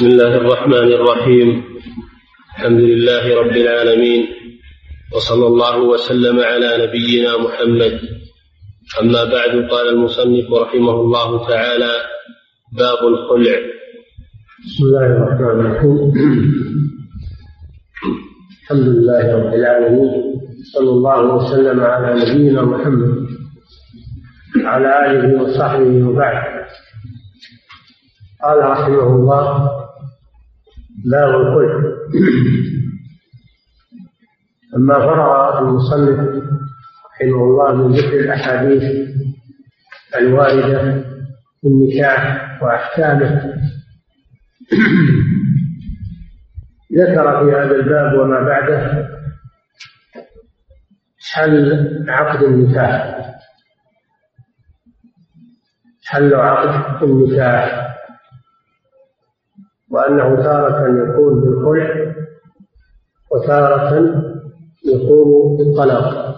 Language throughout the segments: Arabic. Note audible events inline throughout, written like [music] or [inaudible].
بسم الله الرحمن الرحيم. الحمد لله رب العالمين. وصلى الله وسلم على نبينا محمد. أما بعد قال المصنف رحمه الله تعالى باب الخلع. بسم الله الرحمن الرحيم. الحمد لله رب العالمين. صلى الله وسلم على نبينا محمد. وعلى آله وصحبه وبعد. قال رحمه الله باب الخلع لما فرغ المصنف رحمه الله من ذكر الأحاديث الواردة في النكاح وأحكامه ذكر في هذا الباب وما بعده حل عقد النكاح. حل عقد النكاح. وأنه تارة يكون بالخلع وتارة يكون بالطلاق.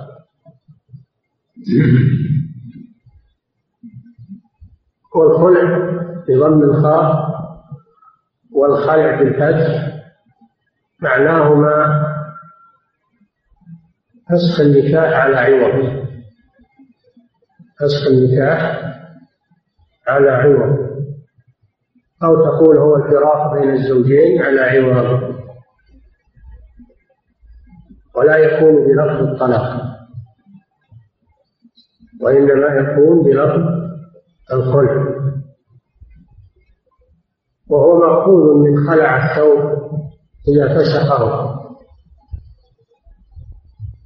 والخلع بضم الخاء والخلع بالفتح معناهما فسخ النكاح على عوض. فسخ النكاح على عوض. أو تقول هو الفراق بين الزوجين على عوض. ولا يكون بلفظ الطلاق. وإنما يكون بلفظ الخلع. وهو مأخوذ من خلع الثوب إذا فسخه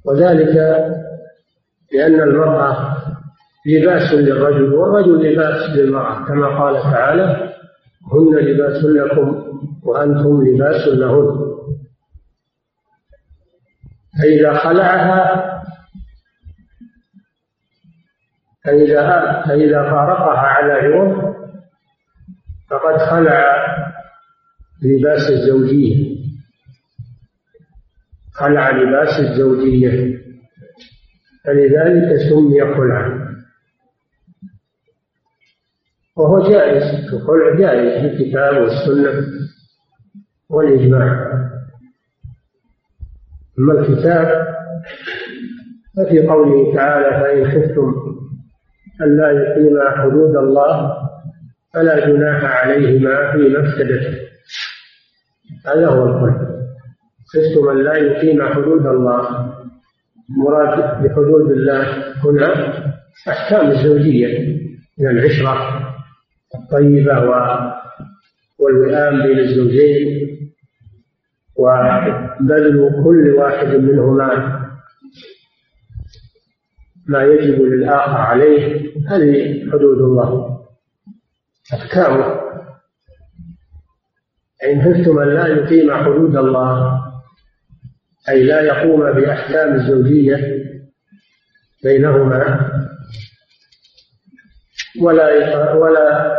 وذلك لأن المرأة لباس للرجل والرجل لباس للمرأة كما قال تعالى هن لباس لكم وأنتم لباس لهن. فإذا خلعها فإذا فإذا فارقها على عوض فقد خلع لباس الزوجية. خلع لباس الزوجية. فلذلك سمي خلعا. وهو جائز الخلع جائز في الكتاب والسنة والإجماع. أما الكتاب ففي قوله تعالى فإن خفتم ألا يقيما حدود الله فلا جناح عليهما فيما افتدت. هذا هو الخلع خفتم أن لا يقيم حدود الله. مراد بحدود الله هنا أحكام الزوجية من العشرة. الطيبة والوئام بين الزوجين وبذل كل واحد منهما ما يجب للآخر عليه. هذه حدود الله. أحكامه إن خفتم أن لا يقيم حدود الله أي لا يقوم بأحكام الزوجية بينهما ولا ولا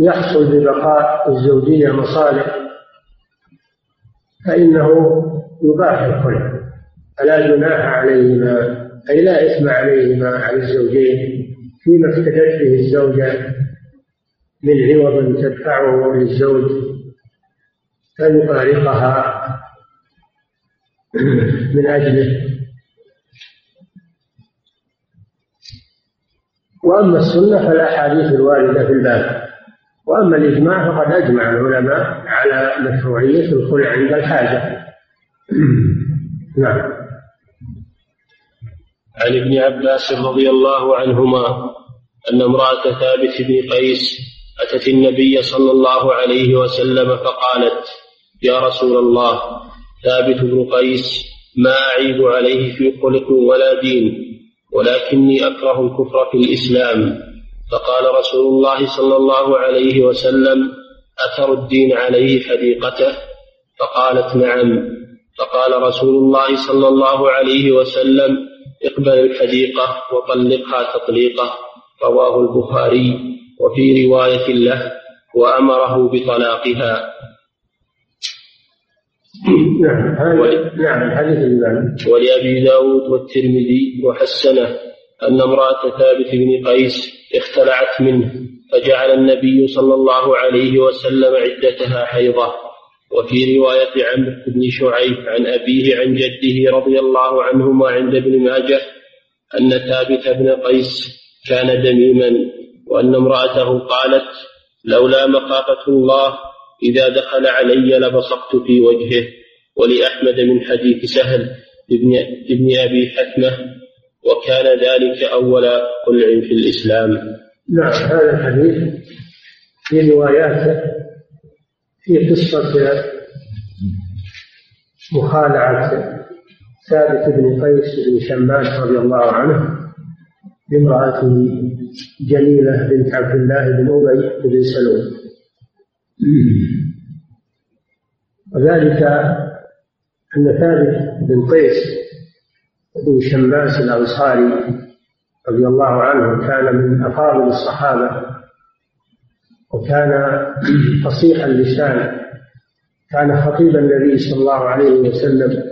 يحصل ببقاء الزوجية مصالح فإنه يباح الخلع فلا جناح عليهما أي لا إثم عليهما على الزوجين فيما افتدت به الزوجة من عوض تدفعه للزوج فيفارقها من أجله. وأما السنة فالأحاديث الواردة في الباب. وأما الإجماع فقد أجمع العلماء على مشروعية الخلع عند الحاجة. [clears throat] نعم. عن ابن عباس رضي الله عنهما أن امرأة ثابت بن قيس أتت النبي صلى الله عليه وسلم فقالت يا رسول الله ثابت بن قيس ما أعيب عليه في خلق ولا دين. ولكني أكره الكفر في الإسلام. فقال رسول الله صلى الله عليه وسلم أثر الدين عليه حديقته فقالت نعم. فقال رسول الله صلى الله عليه وسلم اقبل الحديقة وطلقها تطليقة رواه البخاري. وفي رواية له وأمره بطلاقها. نعم نعم الحديث ولأبي داود والترمذي وحسنه أن امرأة ثابت بن قيس اختلعت منه فجعل النبي صلى الله عليه وسلم عدتها حيضة. وفي رواية عمرو بن شعيب عن أبيه عن جده رضي الله عنهما عند ابن ماجه أن ثابت بن قيس كان دميما وأن امرأته قالت لولا مخافة الله إذا دخل علي لبصقت في وجهه ولأحمد من حديث سهل ابن, ابن أبي حكمة وكان ذلك أول قلع في الإسلام. نعم هذا الحديث في رواياته في قصة مخالعة ثابت بن قيس بن شماس رضي الله عنه بامرأته جميلة بنت عبد الله بن أبي بن سلول. وذلك أن ثابت بن قيس بن شماس الأنصاري رضي الله عنه كان من أفاضل الصحابة وكان فصيح اللسان كان خطيب النبي صلى الله عليه وسلم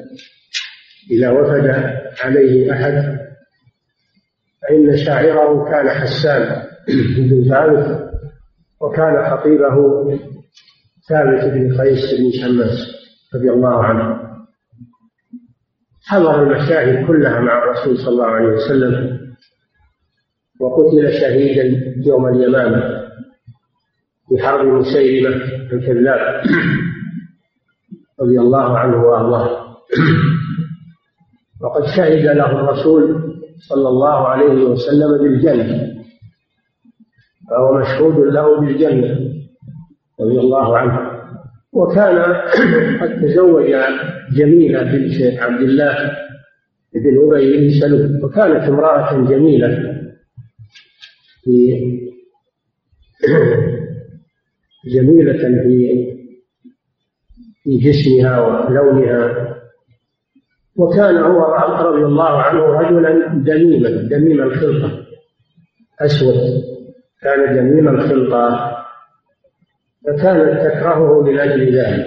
إذا وفد عليه أحد. فإن شاعره كان حسان بن ثابت وكان خطيبه ثابت بن قيس بن شماس رضي الله عنه. حضر المشاهد كلها مع الرسول صلى الله عليه وسلم وقتل شهيدا يوم اليمامة في حرب مسيلمة الكذاب رضي الله عنه وأرضاه. وقد شهد له الرسول صلى الله عليه وسلم بالجنة فهو مشهود له بالجنة. رضي الله عنه. وكان قد تزوج جميلة بنت عبد الله بن أبي بن سلول وكانت امرأة جميلة في جميلة في في جسمها ولونها. وكان هو رضي الله عنه رجلا دميما دميم الخلقة أسود. كان دميم الخلقة. فكانت تكرهه من أجل ذلك.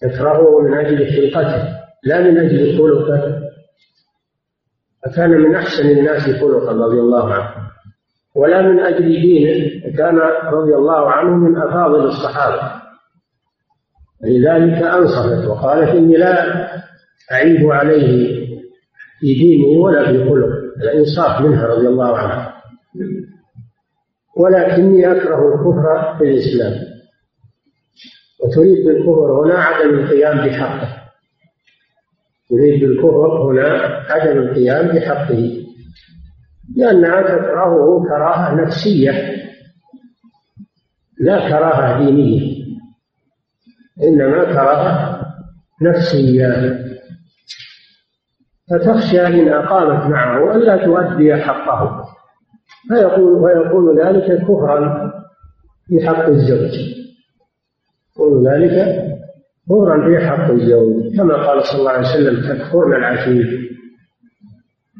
تكرهه من أجل خلقته لا من أجل خلقه فكان من أحسن الناس خلقا رضي الله عنه. ولا من أجل دينه كان رضي الله عنه من أفاضل الصحابة. لذلك أنصفت وقالت إني لا أعيب عليه في دينه ولا في خلقه. الإنصاف منها رضي الله عنها ولكني أكره الكفر في الإسلام. وتريد بالكفر هنا عدم القيام بحقه. تريد بالكفر هنا عدم القيام بحقه. لأنها تكرهه كراهة نفسية لا كراهة دينية. إنما كراهة نفسية. فتخشى إن أقامت معه ألا تؤدي حقه. فيقول ويكون ذلك كفرا في حق الزوج. يقول ذلك كفرا في حق الزوج. كما قال صلى الله عليه وسلم تكفرن العشير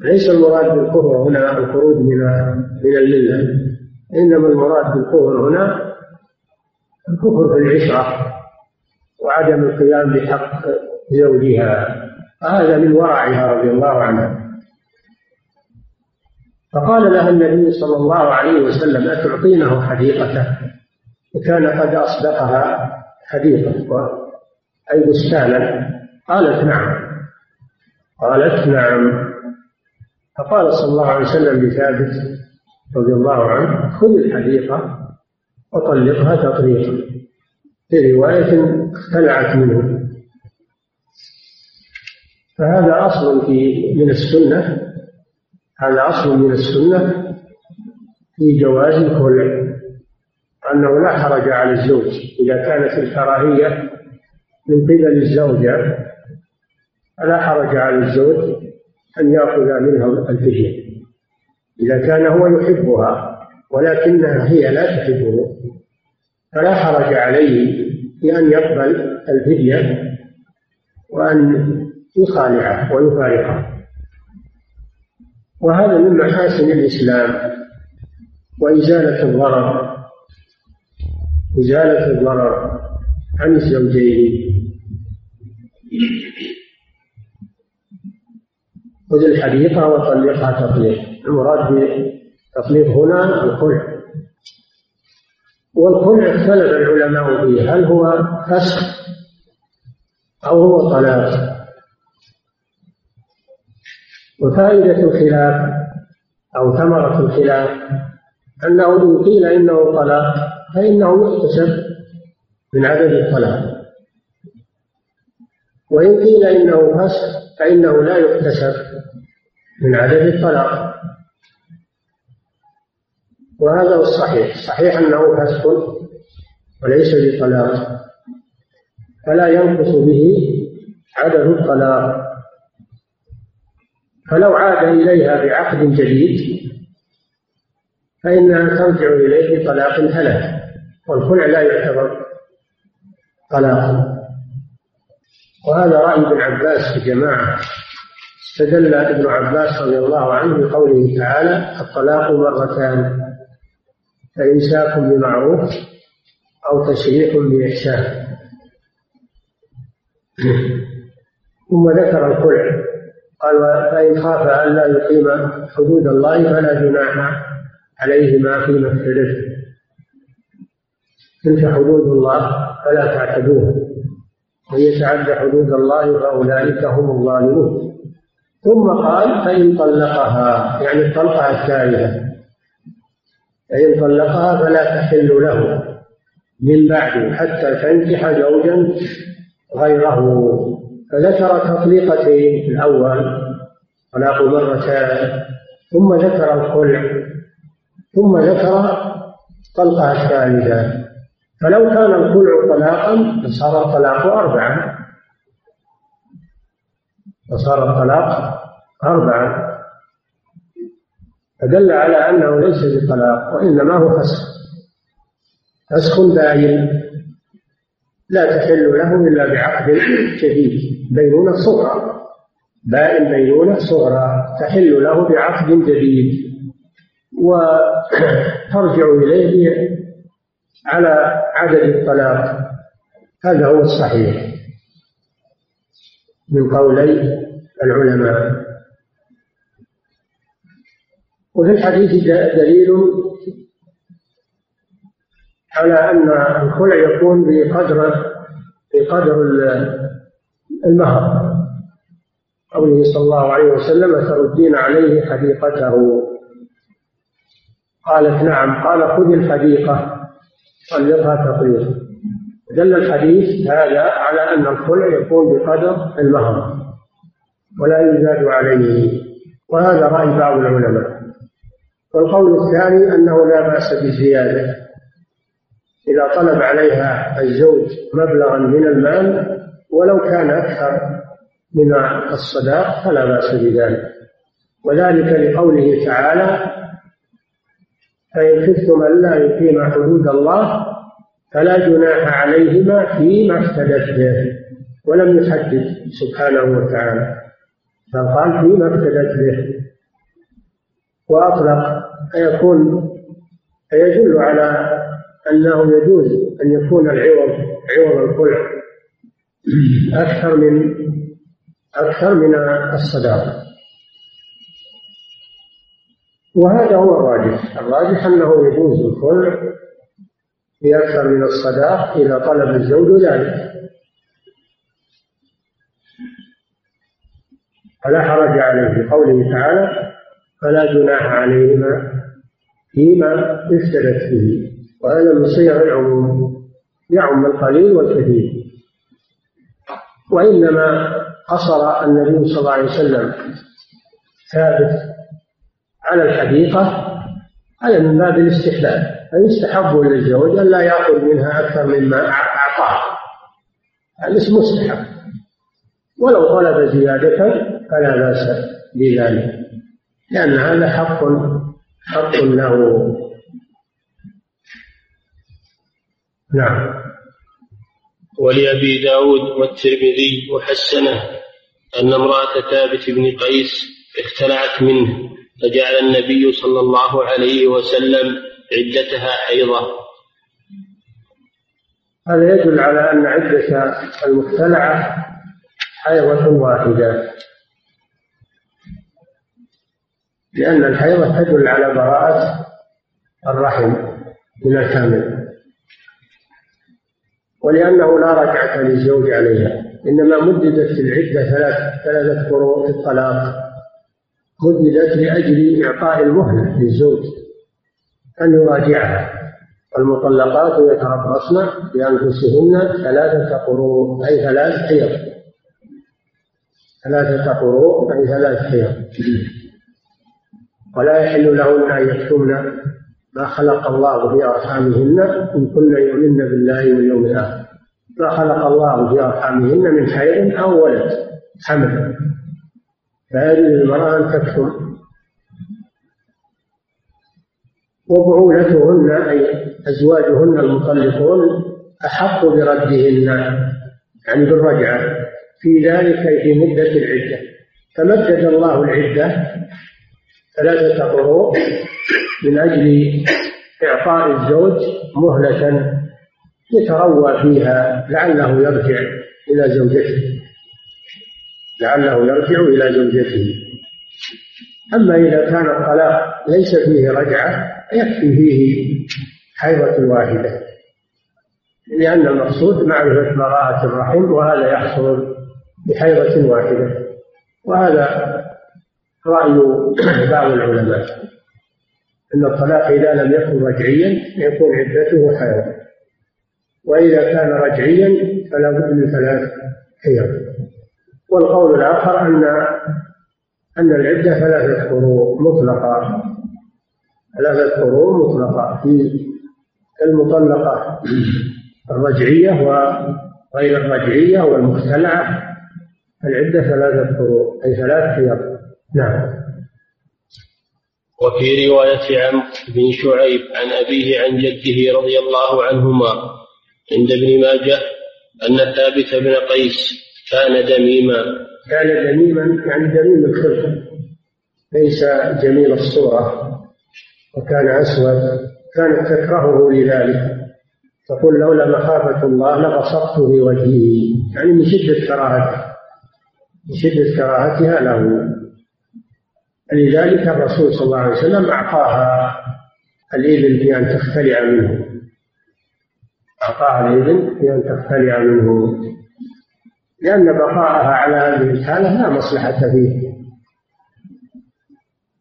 ليس المراد بالكفر هنا الخروج من من الملة إنما المراد بالكفر هنا الكفر في العشرة وعدم القيام بحق زوجها. هذا من ورعها رضي الله عنها. فقال لها النبي صلى الله عليه وسلم أتعطينه حديقته وكان قد أصدقها حديقة أي بستانا. قالت نعم. قالت نعم. فقال صلى الله عليه وسلم لثابت رضي الله عنه خذ الحديقة وطلقها تطليقا في رواية اختلعت منه. فهذا أصل في من السنة. هذا أصل من السنة في جواز الخلع أنه لا حرج على الزوج إذا كانت الكراهية من قبل الزوجة فلا حرج على الزوج أن يأخذ منها الفدية إذا كان هو يحبها ولكنها هي لا تحبه فلا حرج عليه بأن يقبل الفدية وأن يخالعه ويفارقه. وهذا من محاسن الإسلام وإزالة الضرر إزالة الضرر عن الزوجين. خذ الحديقة وطلقها تطليق. المراد بالتطليق هنا الخلع والخلع اختلف العلماء فيه هل هو فسخ أو هو طلاق؟ وفائدة الخلاف أو ثمرة الخلاف أنه إن قيل إنه طلاق فإنه يحتسب من عدد الطلاق. وإن قيل إنه فسخ فإنه لا يحتسب من عدد الطلاق. وهذا هو الصحيح. صحيح أنه فسخ وليس بطلاق. فلا ينقص به عدد الطلاق. فلو عاد إليها بعقد جديد فإنها ترجع إليه بطلاق ثلاث والخلع لا يعتبر طلاقا وهذا رأي ابن عباس في جماعة. استدل ابن عباس رضي الله عنه بقوله تعالى الطلاق مرتان فإمساك بمعروف أو تشريح بإحسان. ثم ذكر الخلع. قال فإن خاف ألا يقيم حدود الله فلا جناح عليهما فيما افتدت تلك حدود الله فلا تعتدوها ومن يتعد حدود الله فأولئك هم الظالمون. ثم قال فإن طلقها. يعني الطلقة الثالثة فإن طلقها فلا تحل له من بعد حتى تنكح زوجا غيره. فذكر تطليقتين الأول طلاق مرتان ثم ذكر الخلع ثم ذكر طلقة الثالثة. فلو كان الخلع طلاقا لصار الطلاق أربعة فصار الطلاق أربعة فدل على أنه ليس بطلاق وإنما هو فسخ. فسخ باين لا تحل له إلا بعقد جديد بينونة صغرى. بائن بينونة صغرى. تحل له بعقد جديد. وترجع إليه على عدد الطلاق. هذا هو الصحيح. من قولي العلماء. وفي الحديث دليل على أن الخلع يكون بقدر بقدر المهر. قوله صلى الله عليه وسلم تردين عليه حديقته قالت نعم قال خذ الحديقة طلقها تطليق دل الحديث هذا على أن الخلع يكون بقدر المهر ولا يزاد عليه. وهذا رأي بعض العلماء. والقول الثاني أنه لا بأس بزيادة. إذا طلب عليها الزوج مبلغا من المال ولو كان أكثر من الصداق فلا بأس بذلك. وذلك لقوله تعالى فإن خفتم ألا يقيم حدود الله فلا جناح عليهما فيما افتدت به ولم يحدد سبحانه وتعالى بل قال فيما افتدت به وأطلق فيكون فيدل على أنه يجوز أن يكون العوض عوض الخلع أكثر من أكثر من الصداقة وهذا هو الراجح. الراجح أنه يجوز الخلع بأكثر من الصداق إذا طلب الزوج ذلك. فلا حرج عليه. في قوله تعالى فلا جناح عليهما فيما افتدت به. وهذا من صيغ العموم يعم القليل والكثير. وإنما قصر النبي صلى الله عليه وسلم ثابت على الحديقة هذا من باب الاستحباب. فيستحب للزوج أن لا يأخذ منها أكثر مما أعطاه. هذا اسمه مستحب. ولو طلب زيادة فلا بأس بذلك لأن هذا حق حق له. نعم. ولأبي داود والترمذي وحسنه أن امرأة ثابت بن قيس اختلعت منه فجعل النبي صلى الله عليه وسلم عدتها حيضة هذا يدل على أن عدة المختلعة حيضة واحدة. لأن الحيضة تدل على براءة الرحم من الكامل. ولأنه لا رجعة للزوج عليها إنما مددت العدة ثلاث ثلاثة قروء في الطلاق. مددت لأجل إعطاء المهلة للزوج أن يراجعها. المطلقات يتربصن بأنفسهن ثلاثة قروء أي ثلاث حيض. ثلاثة قروء أي ثلاث حيض. ولا يحل لهن أن يكتمن ما خلق الله في أرحامهن إن كن يؤمن بالله واليوم الآخر. ما خلق الله في أرحامهن من خير أو ولد. حمل فهذه المرأة أن تكتم وبعولتهن أي أزواجهن المطلقون أحق بردهن يعني بالرجعة. في ذلك في مدة العدة. فمدد الله العدة ثلاثة قروء من أجل إعطاء الزوج مهلة يتروى فيها لعله يرجع إلى زوجته. لعله يرجع إلى زوجته. أما إذا كان الطلاق ليس فيه رجعة يكفي فيه حيضة واحدة. لأن المقصود معرفة براءة الرحم وهذا يحصل بحيضة واحدة. وهذا رأي بعض العلماء أن الطلاق إذا لم يكن رجعيا يكون عدته حيض وإذا كان رجعيا فلا بد من ثلاث حيض والقول الآخر أن أن العدة ثلاثة قروء مطلقة ثلاثة قروء مطلقة في المطلقة الرجعية وغير الرجعية والمختلعة العدة ثلاثة قروء أي ثلاث حيض نعم. وفي رواية عمرو بن شعيب عن أبيه عن جده رضي الله عنهما عند ابن ماجه أن ثابت بن قيس كان دميما. كان دميما يعني دميم الخلق ليس جميل الصورة وكان أسود كانت تكرهه لذلك. تقول لولا مخافة الله لبسطت في وجهه يعني من شدة كراهته من شدة كراهتها له. لذلك الرسول صلى الله عليه وسلم أعطاها الإبل في أن تختلع منه. أعطاها الإبل في أن تختلع منه. لأن بقاءها على هذه الحالة لا مصلحة فيه.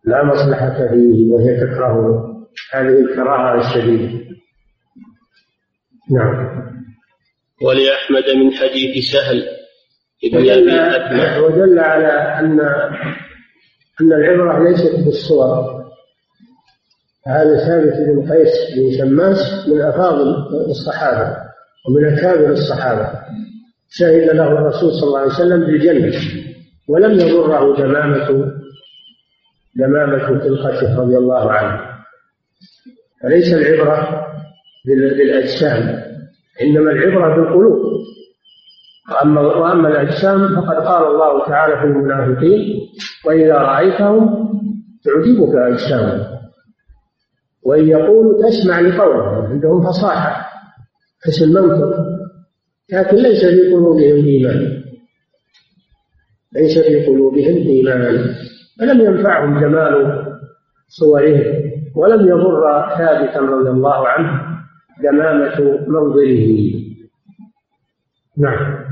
لا مصلحة فيه وهي تكره هذه الكراهة الشديدة. نعم. ولأحمد من حديث سهل ابن أبي ودل على أن أن العبرة ليست بالصور. هذا ثابت بن قيس بن شماس من أفاضل الصحابة ومن أكابر الصحابة. شهد له الرسول صلى الله عليه وسلم بالجنة ولم يضره دمامة دمامة خلقته رضي الله عنه. فليس العبرة بالأجسام إنما العبرة بالقلوب. وأما وأما الأجسام فقد قال الله تعالى في المنافقين وإذا رأيتهم تعجبك أجسامهم وإن يقولوا تسمع لقولهم عندهم فصاحة حسن المنطق؟ لكن ليس في قلوبهم إيمان. ليس في قلوبهم إيمان. فلم ينفعهم جمال صورهم ولم يضر ثابتا رضي الله عنه دمامة منظره. نعم.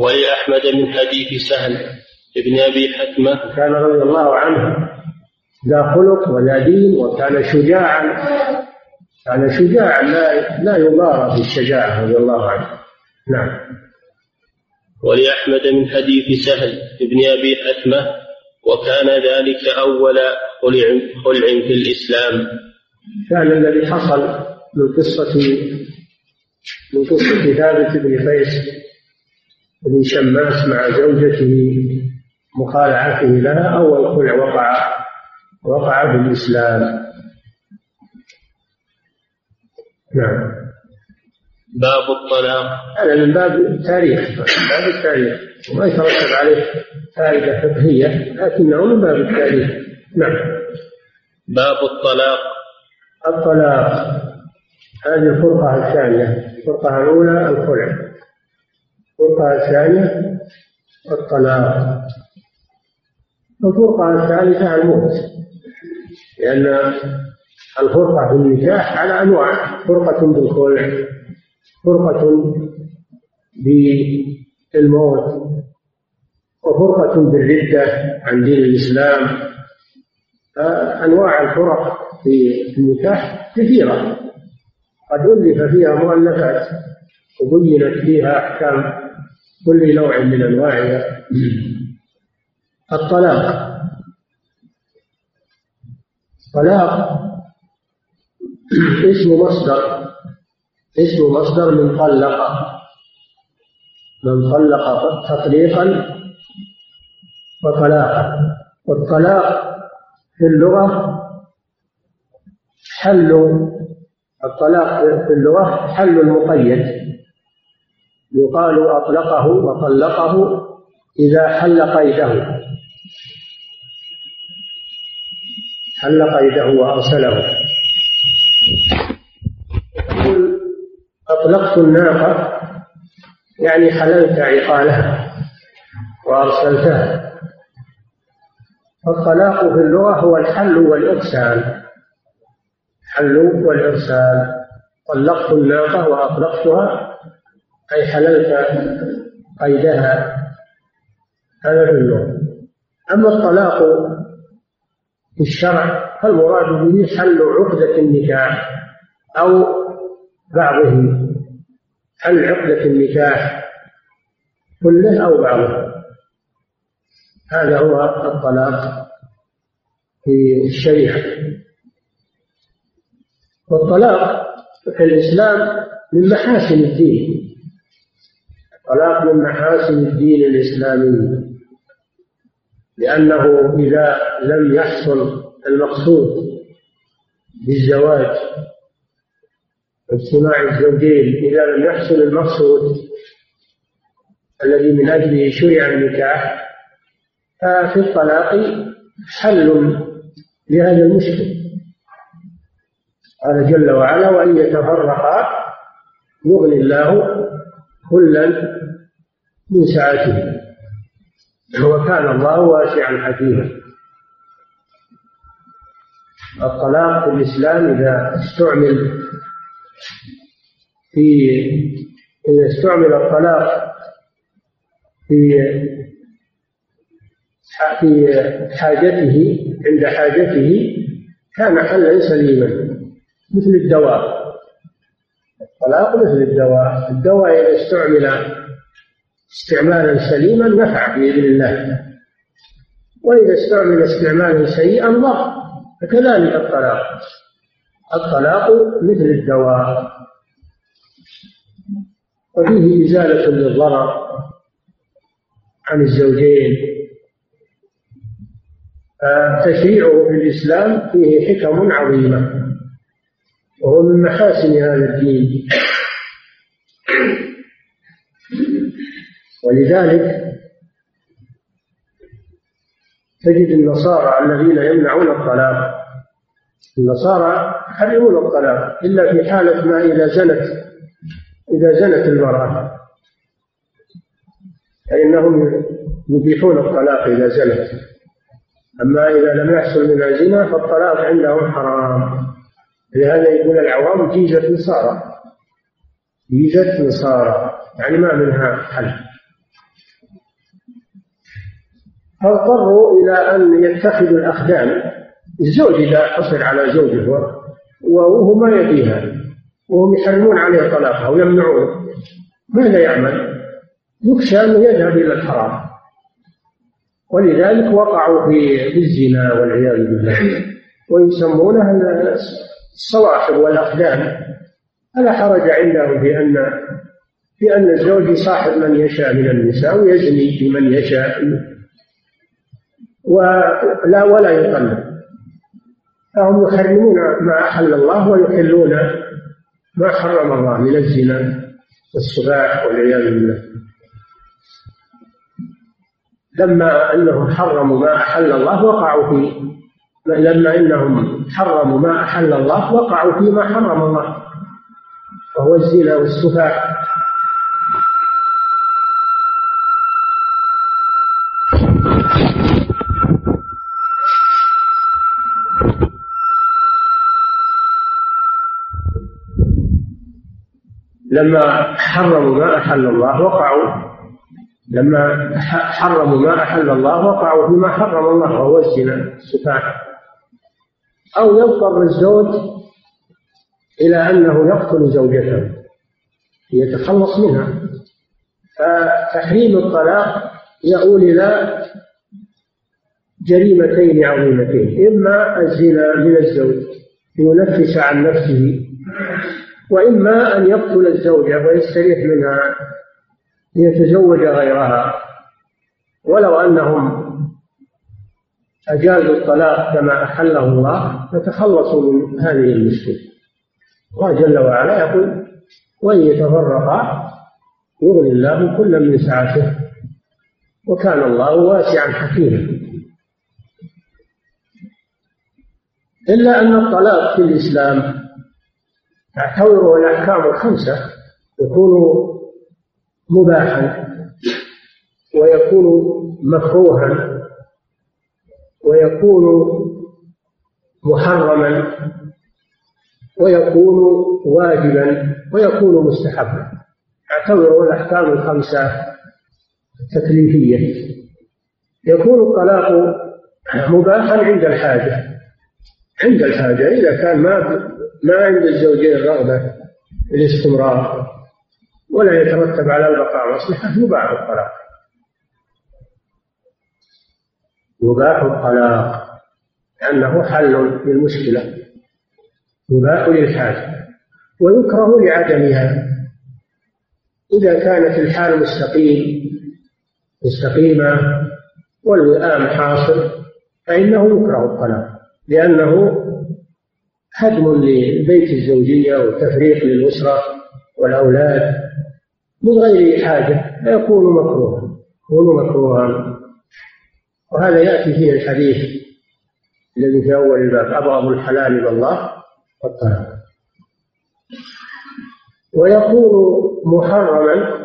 ولأحمد من حديث سهل ابن أبي حتمة. كان رضي الله عنه ذا خلق وذا دين وكان شجاعا كان شجاعا لا لا يبارى بالشجاعة رضي الله عنه. نعم. ولأحمد من حديث سهل ابن أبي حتمة وكان ذلك أول خلع, خلع في الإسلام. كان الذي حصل من قصة من قصة ثابت بن قيس بن شماس مع زوجته مخالعته لها أول خلع وقع وقع في الإسلام. نعم. باب الطلاق هذا من باب التاريخ. باب التاريخ. وما يترتب عليه فائدة فقهية لكنه من باب التاريخ. نعم. باب الطلاق. الطلاق. هذه الفرقة الثانية. الفرقة الأولى الخلع. الفرقة الثانية الطلاق. الفرقة الثالثة الموت. لأن الفرقة في النكاح على أنواع. فرقة بالخلع فرقة بالموت وفرقة بالردة عن دين الإسلام. أنواع الفرق في النكاح كثيرة. قد ألف فيها مؤلفات وبينت فيها أحكام كل نوع من أنواعها الطلاق. طلاق اسم مصدر اسم مصدر من طلق. من طلق تطليقا وطلاقا. والطلاق في اللغة حل الطلاق في اللغة حل المقيد يقال أطلقه وطلقه إذا حل قيده. حل قيده وأرسله. يقول أطلقت الناقة يعني حللت عقالها وأرسلتها. فالطلاق في اللغة هو الحل والإرسال. حل والإرسال. طلقت الناقة وأطلقتها أي حللت قيدها هذا في اللغة أما الطلاق في الشرع فالمراد به حل عقدة النكاح أو بعضه حل عقدة النكاح كله أو بعضه. هذا هو الطلاق في الشريعة. والطلاق في الإسلام من محاسن الدين. الطلاق من محاسن الدين الإسلامي. لأنه إذا لم يحصل المقصود بالزواج اجتماع الزوجين إذا لم يحصل المقصود الذي من أجله شرع النكاح ففي الطلاق حل لهذا المشكل. قال جل وعلا وأن يتفرقا يغني الله كلا من سعته. وكان الله واسعا حكيما. الطلاق في الإسلام إذا استعمل في إذا استعمل الطلاق في في حاجته عند حاجته كان حلا سليما مثل الدواء. الطلاق مثل الدواء. الدواء إذا استعمل استعمالا سليما نفع بإذن الله. وإذا استعمل استعمالا سيئا ضر فكذلك الطلاق. الطلاق مثل الدواء. وفيه إزالة للضرر عن الزوجين. فتشريعه في الإسلام فيه حكم عظيمة وهو من محاسن هذا الدين. ولذلك تجد النصارى الذين يمنعون الطلاق. النصارى يحرمون الطلاق إلا في حالة ما إذا زنت إذا زنت المرأة. فإنهم يبيحون الطلاق إذا زنت. أما إذا لم يحصل منها زنا فالطلاق عندهم حرام. لهذا يقول العوام جيزة نصارى. جيزة نصارى. يعني ما منها حل. فاضطروا إلى أن يتخذوا الأخدان الزوج إذا حصل على زوجه وهو ما يبيها. وهم يحرمون عليه طلاقها ويمنعونه ماذا يعمل؟ يخشى أنه يذهب إلى الحرام. ولذلك وقعوا في الزنا والعياذ بالله. ويسمونها الصواحب والأقدام فلا حرج عندهم في أن في أن الزوج يصاحب من يشاء من النساء ويزني بمن يشاء. ولا ولا يطلق فهم يحرمون ما أحل الله ويحلون ما حرم الله من الزنا والسباع والعياذ بالله. لما أنهم حرموا ما أحل الله وقعوا في لما إنهم حرموا ما أحل الله وقعوا فيما حرم الله. وهو الزنا والسفاح لما حرموا ما أحل الله وقعوا. لما حرموا ما أحل الله وقعوا فيما حرم الله وهو الزنا السفاح أو يضطر الزوج إلى أنه يقتل زوجته ليتخلص منها. فتحريم الطلاق يؤول إلى جريمتين عظيمتين إما الزنا من الزوج لينفس عن نفسه وإما أن يقتل الزوجة ويستريح منها ليتزوج غيرها. ولو أنهم أجازوا الطلاق كما أحله الله فتخلصوا من هذه المشكلة. الله جل وعلا يقول وإن يتفرقا يغني الله كلا من سعته وكان الله واسعا حكيما. إلا أن الطلاق في الإسلام تعتبره الأحكام الخمسة يكون مباحا ويكون مكروها ويكون محرما ويكون واجبا ويكون مستحبا. اعتبروا الأحكام الخمسة تكليفية. يكون الطلاق مباحا عند الحاجة. عند الحاجة إذا كان ما ما عند الزوجين رغبة الاستمرار ولا يترتب على البقاء مصلحة يباح الطلاق. يباح الطلاق لأنه حل للمشكلة. يباح للحاجة ويكره لعدمها. إذا كانت الحال مستقيم مستقيمة والوئام حاصل فإنه يكره الطلاق. لأنه هدم لبيت الزوجية وتفريق للأسرة والأولاد من غير حاجة فيكون مكروها. يكون مكروها. وهذا يأتي فيه الحديث الذي في أول الباب أبغض الحلال إلى الله والطلاق ويكون محرما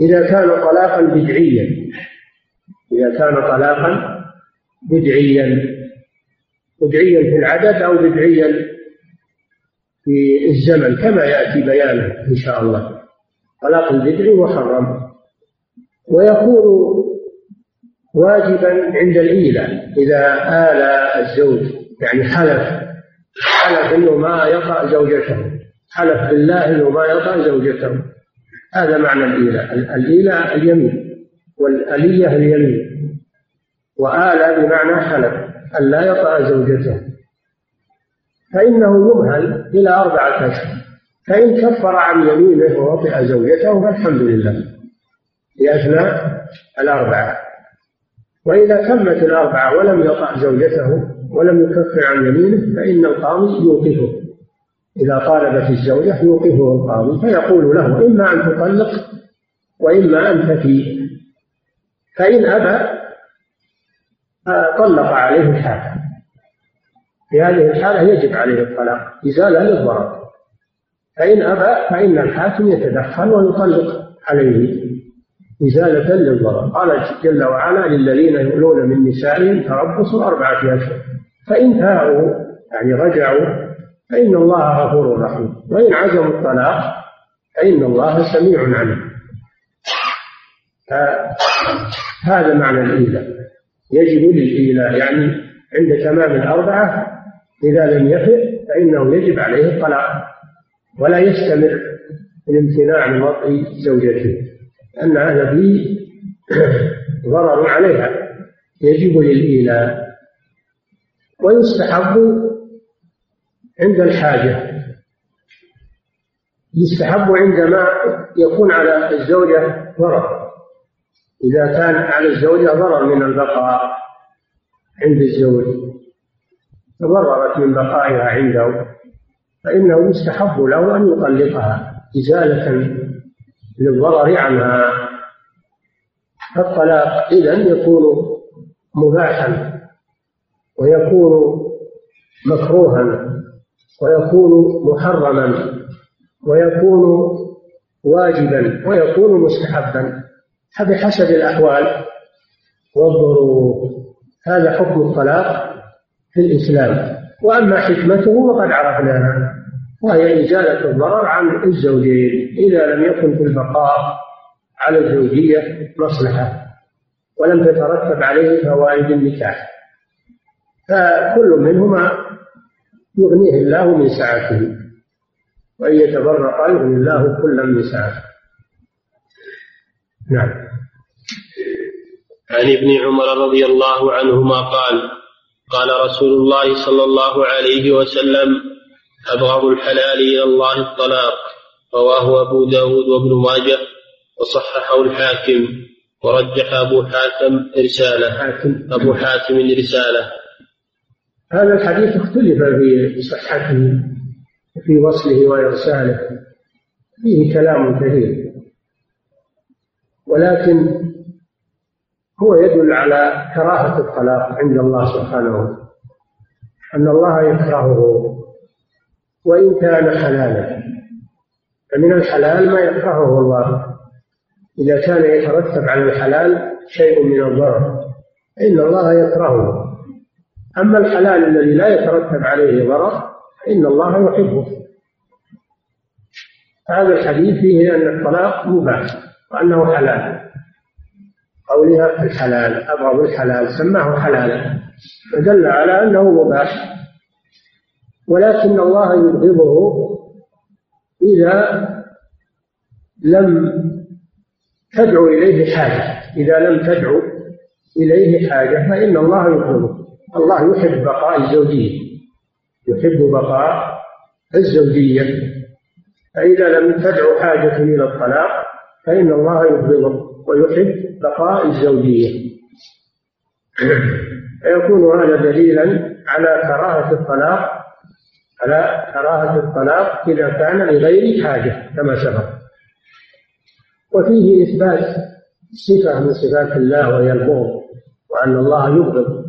إذا كان طلاقا بدعيا إذا كان طلاقا بدعيا بدعيا في العدد أو بدعيا في الزمن كما يأتي بيانه إن شاء الله. طلاق البدع محرم. ويكون واجبا عند الإيلة إذا آل الزوج يعني حلف حلف إنه ما يطأ زوجته حلف بالله إنه ما يطأ زوجته هذا معنى الإيلاء الإيلاء اليمين والألية اليمين وآل بمعنى حلف أن لا يطأ زوجته. فإنه يمهل إلى أربعة أشهر. فإن كفر عن يمينه ووطئ زوجته فالحمد لله. في أثناء الأربعة. وإذا تمت الأربعة ولم يطأ زوجته ولم يكفر عن يمينه فإن القاضي يوقفه. إذا طالبت الزوجة يوقفه القاضي فيقول له إما أن تطلق وإما أن تفي. فإن أبى طلق عليه الحاكم. في هذه الحالة يجب عليه الطلاق إزالة للضرر. فإن أبى فإن الحاكم يتدخل ويطلق عليه. إزالة للضرر. قال جل وعلا للذين يؤلون من نسائهم تربص أربعة أشهر. فإن تابوا يعني رجعوا فإن الله غفور رحيم. وإن عزموا الطلاق فإن الله سميع عليم. هذا معنى الإيلاء. يجب للإيلاء يعني عند تمام الأربعة إذا لم يفئ فإنه يجب عليه الطلاق. ولا يستمر الامتناع من وطئ زوجته. لأن هذا فيه ضرر عليها يجب للإيلاء ويستحب عند الحاجة يستحب عندما يكون على الزوجة ضرر. إذا كان على الزوجة ضرر من البقاء عند الزوج تضررت من بقائها عنده فإنه يستحب له أن يطلقها إزالة للضرر عنها فالطلاق إذا يكون مباحا ويكون مكروها ويكون محرما ويكون واجبا ويكون مستحبا. بحسب الأحوال. والظروف هذا حكم الطلاق في الإسلام. وأما حكمته فقد عرفناها. وهي إزالة الضرر عن الزوجين إذا لم يكن في البقاء على الزوجية مصلحة ولم تترتب عليه فوائد النكاح. فكل منهما يغنيه الله من سعته وأن يتبرق يغني الله كلا من سعته. نعم. عن ابن عمر رضي الله عنهما قال قال رسول الله صلى الله عليه وسلم أبغض الحلال إلى الله الطلاق رواه أبو داود وابن ماجه وصححه الحاكم ورجح أبو حاتم رسالة حاتم. أبو حاتم رسالة. هذا الحديث اختلف في صحته وفي وصله وإرساله. فيه كلام كثير. ولكن هو يدل على كراهة الطلاق عند الله سبحانه أن الله يكرهه. وإن كان حلالا. فمن الحلال ما يكرهه الله. إذا كان يترتب على الحلال شيء من الضرر فإن الله يكرهه. أما الحلال الذي لا يترتب عليه ضرر فإن الله يحبه. هذا الحديث فيه أن الطلاق مباح وأنه حلال. قولها الحلال أبغض الحلال سماه حلالا. فدل على أنه مباح. ولكن الله يبغضه إذا لم تدعو إليه حاجة. إذا لم تدعو إليه حاجة فإن الله يبغضه الله يحب بقاء الزوجية. يحب بقاء الزوجية. فإذا لم تدعو حاجة إلى الطلاق فإن الله يبغضه ويحب بقاء الزوجية. فيكون هذا دليلا على كراهة الطلاق على كراهة الطلاق إذا كان لغير حاجة كما سبق. وفيه إثبات صفة من صفات الله وهي البغض وأن الله يبغض.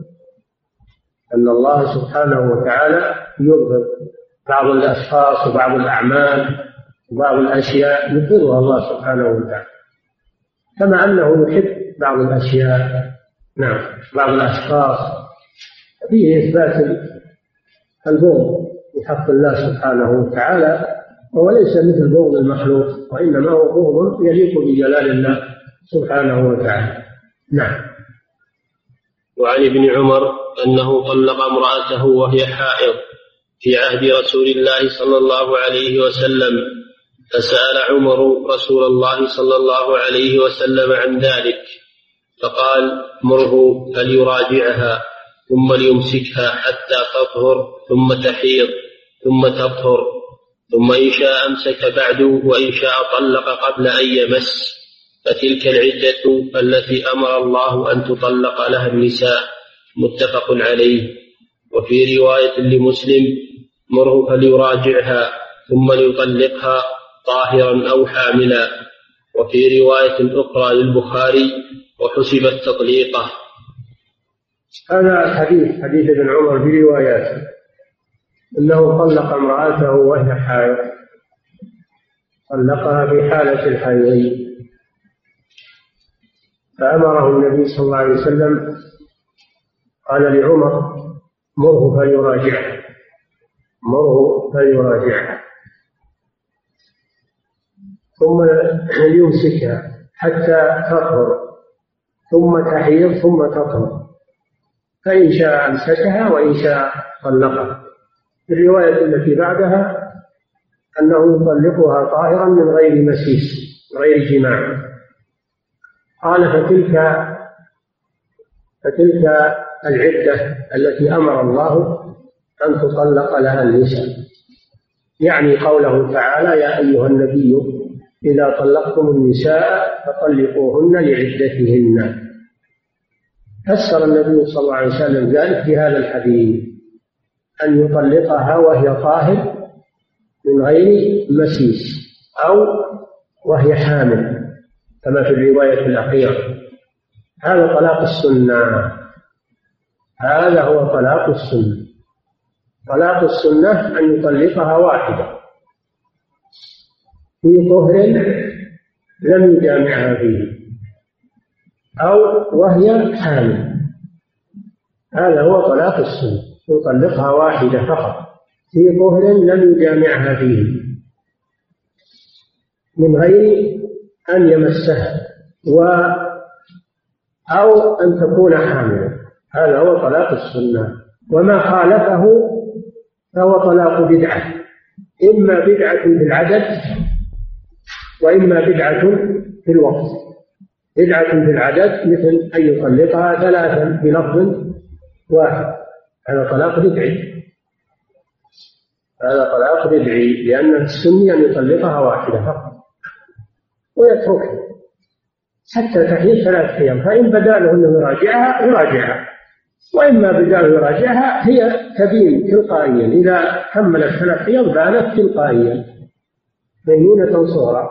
أن الله سبحانه وتعالى يبغض. بعض الأشخاص وبعض الأعمال وبعض الأشياء يبغضها الله سبحانه وتعالى. كما أنه يحب بعض الأشياء. نعم بعض الأشخاص. فيه إثبات البغض. في حق الله سبحانه وتعالى وهو ليس مثل بغض المخلوق وإنما هو بغض يليق بجلال الله سبحانه وتعالى. نعم. وعن ابن عمر أنه طلق امرأته وهي حائض في عهد رسول الله صلى الله عليه وسلم فسأل عمر رسول الله صلى الله عليه وسلم عن ذلك فقال مره فليراجعها ثم ليمسكها حتى تطهر ثم تحيض. ثم تطهر ثم إن شاء أمسك بعد وإن شاء طلق قبل أن يمس. فتلك العدة التي أمر الله أن تطلق لها النساء متفق عليه. وفي رواية لمسلم مره فليراجعها ثم ليطلقها طاهرا أو حاملا. وفي رواية أخرى للبخاري وحسبت تطليقه. هذا الحديث حديث ابن عمر برواياته إنه طلق امرأته وهي حائض. طلقها في حالة الحيض. فأمره النبي صلى الله عليه وسلم قال لعمر مره فليراجعه مره فليراجعه ثم ليمسكها حتى تطهر. ثم تحيض ثم تطهر. فإن شاء أمسكها وإن شاء طلقها. الرواية التي بعدها أنه يطلقها طاهرا من غير مسيس غير جماع. قال فتلك فتلك العدة التي أمر الله أن تطلق لها النساء. يعني قوله تعالى يا أيها النبي إذا طلقتم النساء فطلقوهن لعدتهن. فسر النبي صلى الله عليه وسلم ذلك في هذا الحديث. أن يطلقها وهي طاهر من غير مسيس أو وهي حامل كما في الرواية الأخيرة. هذا طلاق السنة. هذا هو طلاق السنة. طلاق السنة أن يطلقها واحدة. في طهر لم يجامعها فيه. أو وهي حامل. هذا هو طلاق السنة. يطلقها واحدة فقط. في طهر لم يجامعها فيه. من غير أن يمسها. و أو أن تكون حاملا هذا هو طلاق السنة. وما خالفه فهو طلاق بدعة. إما بدعة في العدد وإما بدعة في الوقت. بدعة في العدد مثل أن يطلقها ثلاثا بلفظ واحد. هذا طلاق بدعي. هذا طلاق بدعي لأن السني أن يطلقها واحدة فقط ويتركها. حتى تحيل ثلاث أيام. فإن بدأ له أنه يراجعها يراجعها. وإما بدأ له يراجعها هي تبين تلقائيا. إذا كملت ثلاث أيام بانت تلقائيا. بينونة صغرى.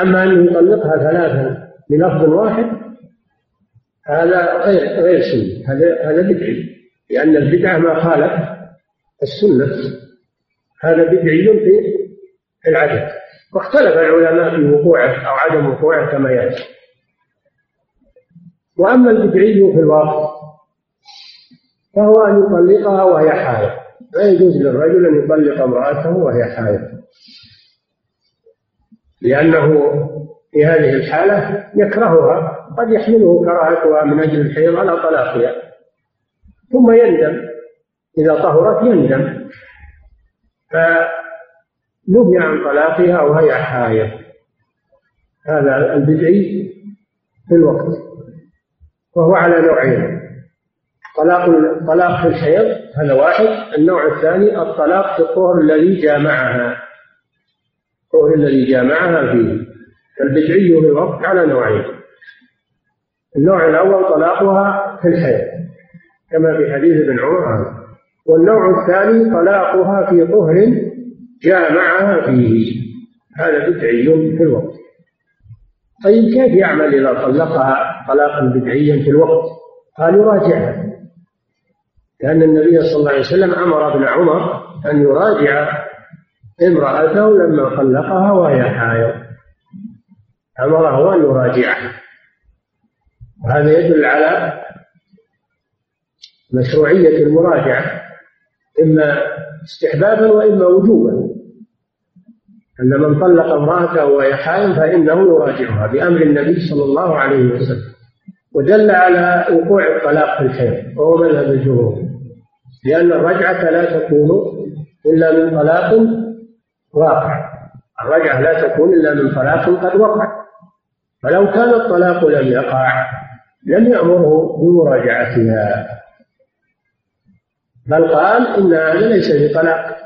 أما أن يطلقها ثلاثا بلفظ واحد هذا غير غير سني. هذا هذا بدعي. لأن البدعة ما خالف السنة. هذا بدعي في العدد. واختلف العلماء في وقوعه أو عدم وقوعه كما يأتي. وأما البدعي في الواقع فهو أن يطلقها وهي حائض. لا يجوز للرجل أن يطلق امرأته وهي حائض. لأنه في هذه الحالة يكرهها قد يحمله كراهتها من أجل الحيض على طلاقها. ثم يندم. إذا طهرت يندم. فنهي عن طلاقها وهي حائض هذا البدعي في الوقت. وهو على نوعين. طلاق طلاق في الحيض هذا واحد. النوع الثاني الطلاق في الطهر الذي جامعها. الطهر الذي جامعها فيه. البدعي في الوقت على نوعين. النوع الأول طلاقها في الحيض كما في حديث ابن عمر. والنوع الثاني طلاقها في طهر جامعها فيه. هذا بدعي في الوقت. طيب كيف يعمل إذا طلقها طلاقا بدعيا في الوقت؟ قال يراجعها. لأن النبي صلى الله عليه وسلم أمر ابن عمر أن يراجع امرأته لما طلقها وهي حائض. أمره أن يراجعها. وهذا يدل على مشروعية المراجعة إما استحبابا وإما وجوبا. أن من طلق امرأته وهي حائض فإنه يراجعها بأمر النبي صلى الله عليه وسلم. ودل على وقوع الطلاق في الحيض وهو مذهب الجمهور. لأن الرجعة لا تكون إلا من طلاق واقع. الرجعة لا تكون إلا من طلاق قد وقع. فلو كان الطلاق لم يقع لم يأمره بمراجعتها. بل قال إن هذا ليس بطلاق.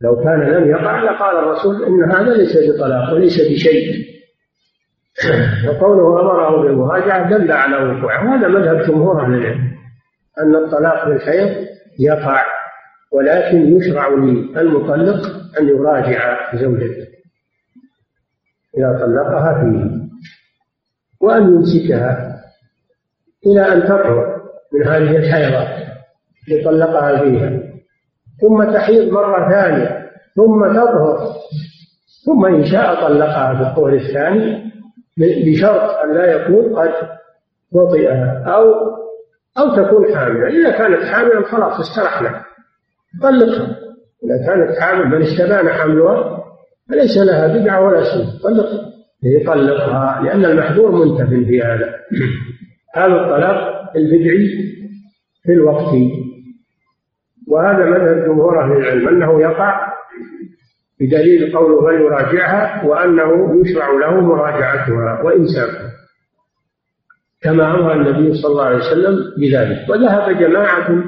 لو كان لم يقع لقال الرسول إن هذا ليس بطلاق وليس بشيء. وقوله أمره بالمراجعة دل على وقوعه. وهذا مذهب جمهور أهل العلم. أن الطلاق بالحيض يقع ولكن يشرع للمطلق أن يراجع زوجته إذا طلقها فيه. وأن يمسكها إلى أن تطهر من هذه الحيضات اللي طلقها فيها. ثم تحيض مرة ثانية ثم تطهر ثم إن شاء طلقها في الطهر الثاني بشرط أن لا يكون قد وطئها أو أو تكون حاملة. إذا كانت حاملا خلاص استرحنا. طلقها. إذا كانت حامل بل استبان حملها فليس لها بدعة ولا سنة طلقها. يطلقها لأن المحذور منتف في هذا. هذا الطلاق البدعي في الوقت. وهذا مذهب جمهور أهل العلم أنه يقع بدليل قوله فليراجعها وأنه يشرع له مراجعتها وإمساكها كما أمر النبي صلى الله عليه وسلم بذلك. وذهب جماعة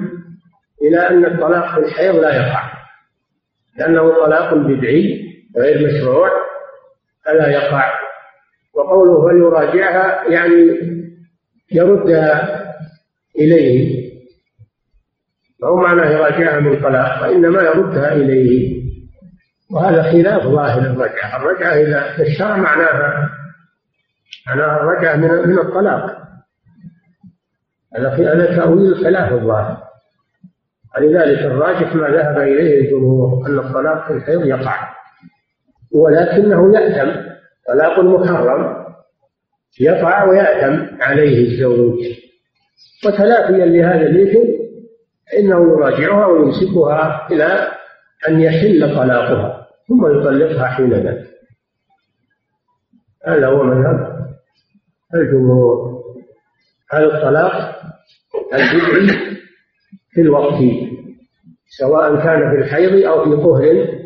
إلى أن الطلاق في الحيض لا يقع لأنه طلاق بدعي غير مشروع. فلا يقع. وقوله فليراجعها يعني يردها إليه. فهو معنى يراجعها من طلاق وإنما يردها إليه. وهذا خلاف ظاهر الرجعة. الرجعة في الشرع معناها معناها الرجعة من من الطلاق. هذا تأويل خلاف الظاهر. ولذلك الراجح ما ذهب إليه الجمهور أن الطلاق في الحيض يقع. ولكنه يأتم طلاق محرم يقع ويأتم عليه الزوج. وتلافيا لهذا الإثم فإنه يراجعها ويمسكها إلى أن يحل طلاقها ثم يطلقها حينئذ هذا هو مذهب الجمهور. هذا الطلاق البدعي في الوقت سواء كان في الحيض أو في طهر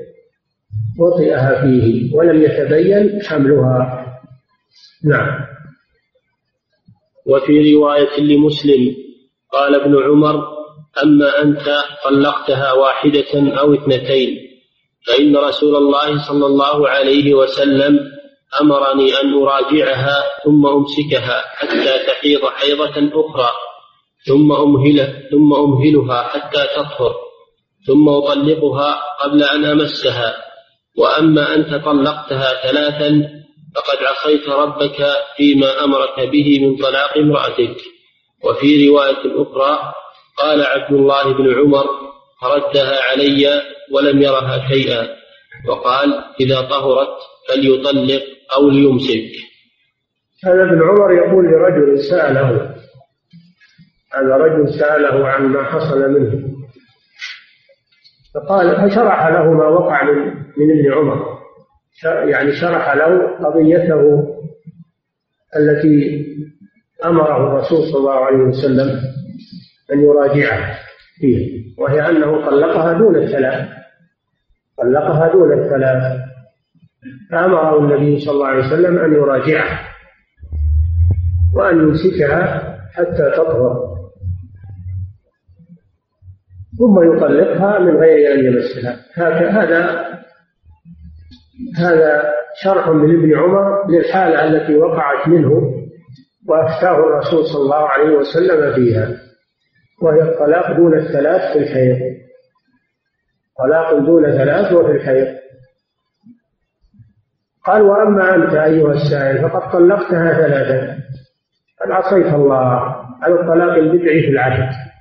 وطئها فيه ولم يتبين حملها. نعم. وفي رواية لمسلم قال ابن عمر أما أنت طلقتها واحدة أو اثنتين فإن رسول الله صلى الله عليه وسلم أمرني أن أراجعها ثم أمسكها حتى تحيض حيضة أخرى ثم أمهله ثم أمهلها حتى تطهر ثم أطلقها قبل أن أمسها. وأما أنت طلقتها ثلاثا فقد عصيت ربك فيما أمرك به من طلاق امرأتك. وفي رواية أخرى قال عبد الله بن عمر فردها علي ولم يرها شيئا. وقال إذا طهرت فليطلق أو ليمسك. هذا ابن عمر يقول لرجل سأله هذا رجل سأله عن ما حصل منه. فقال فشرح له ما وقع من من ابن عمر. يعني شرح له قضيته التي أمره الرسول صلى الله عليه وسلم أن يراجعها فيه وهي أنه طلقها دون الثلاث. طلقها دون الثلاث. فأمره النبي صلى الله عليه وسلم أن يراجعها وأن يمسكها حتى تطهر. ثم يطلقها من غير أن يمسها هذا هذا شرح من ابن عمر للحالة التي وقعت منه وأفتاه الرسول صلى الله عليه وسلم فيها وهي الطلاق دون الثلاث في الحيض. طلاق دون ثلاث وفي الحيض. قال وأما أنت أيها السائل فقد طلقتها ثلاثة قد عصيت الله على الطلاق البدعي في العهد.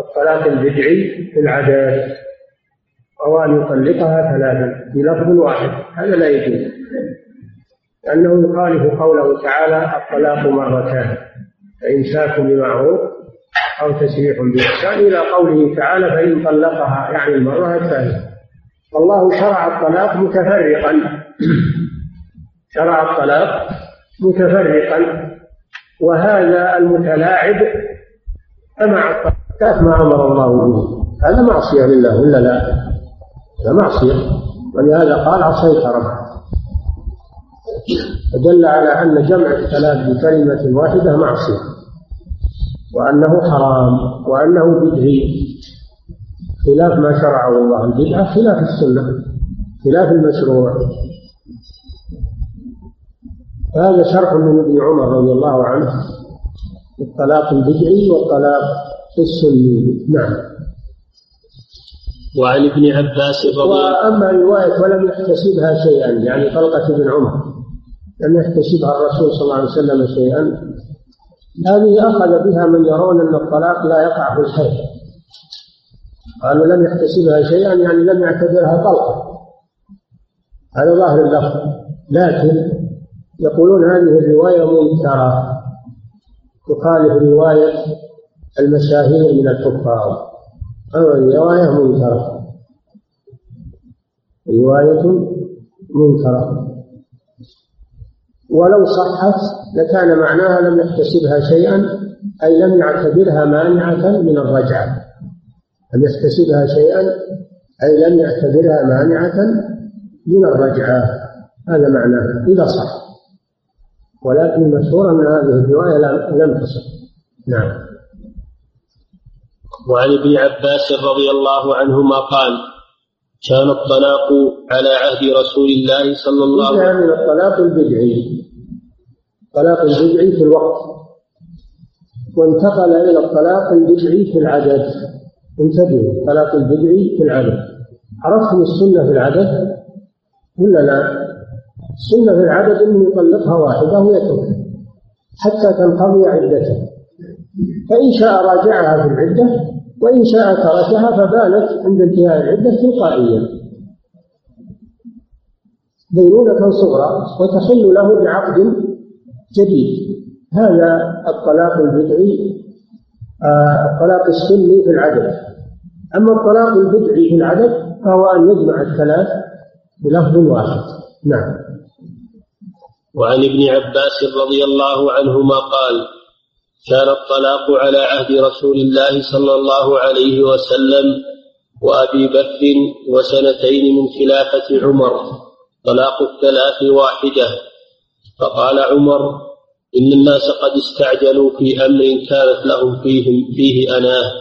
الطلاق البدعي في العادات أو أن يطلقها ثلاثا بلفظ واحد. هذا لا يجوز. لأنه يخالف قوله تعالى الطلاق مرتان فإمساك بمعروف أو تسريح بإحسان. إلى قوله تعالى فإن طلقها يعني المرة الثانية. الله شرع الطلاق متفرقا. شرع الطلاق متفرقا. وهذا المتلاعب سمع الطلاق كاف ما أمر الله به؟ هذا معصية لله ولا لا؟ هذا معصية. ولهذا قال عصيت ربك. فدل على أن جمع الثلاث بكلمة واحدة معصية. وأنه حرام وأنه بدعي. خلاف ما شرعه الله. البدعة خلاف السنة. خلاف المشروع. هذا شرح من ابن عمر رضي الله عنه. الطلاق البدعي والطلاق السني نعم. وعن ابن عباس رضي وأما رواية ولم يحتسبها شيئا يعني طلقة ابن عمر. لم يحتسبها الرسول صلى الله عليه وسلم شيئا. هذه أخذ بها من يرون أن الطلاق لا يقع في الحيض. قالوا لم يحتسبها شيئا يعني لم يعتبرها طلقة. هذا ظاهر اللفظ. لكن يقولون هذه الرواية منكرة. تخالف روايه المشاهير من الكفار. أو الرواية منكرة. رواية منكرة. ولو صحت لكان معناها لم يحتسبها شيئا أي لم يعتبرها مانعة من الرجعة. لم يحتسبها شيئا أي لم يعتبرها مانعة من الرجعة. هذا معناه إذا صح. ولكن المشهور أن هذه الرواية لم تصح. نعم. وعن ابن عباس رضي الله عنهما قال كان الطلاق على عهد رسول الله صلى الله عليه وسلم. من الطلاق البدعي. الطلاق البدعي في الوقت. وانتقل إلى الطلاق البدعي في العدد. انتبهوا الطلاق البدعي في العدد. عرفتم السنة في العدد؟ ولا لا؟ السنة في العدد انه يطلقها واحدة ويتركها حتى تنقضي عدتها فإن شاء راجعها في العدة وإن شاء تركها فبانت عند انتهاء العدة تلقائيا. بينونة صغرى وتحل له بعقد جديد. هذا الطلاق البدعي آه، الطلاق السني في العدد. أما الطلاق البدعي في العدد فهو أن يجمع الثلاث بلفظ واحد. نعم. وعن ابن عباس رضي الله عنهما قال كان الطلاق على عهد رسول الله صلى الله عليه وسلم وأبي بكر وسنتين من خلافة عمر. طلاق الثلاث واحدة. فقال عمر إن الناس قد استعجلوا في أمر كانت لهم فيه, فيه أناه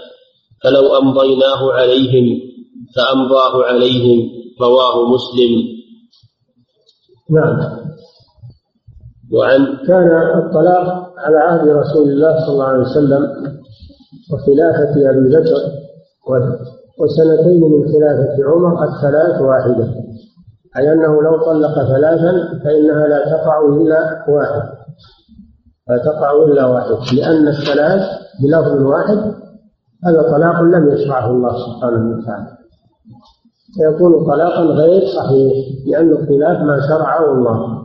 فلو أمضيناه عليهم فأمضاه عليهم رواه مسلم. نعم. وعن كان الطلاق على عهد رسول الله صلى الله عليه وسلم وخلافة أبي بكر وسنتين من خلافة عمر الثلاث واحدة. أي أنه لو طلق ثلاثا فإنها لا تقع إلا واحد. لا تقع إلا واحد. لأن الثلاث بلفظ واحد هذا طلاق لم يشرعه الله سبحانه وتعالى. فيكون طلاقا غير صحيح لأنه خلاف ما شرعه الله.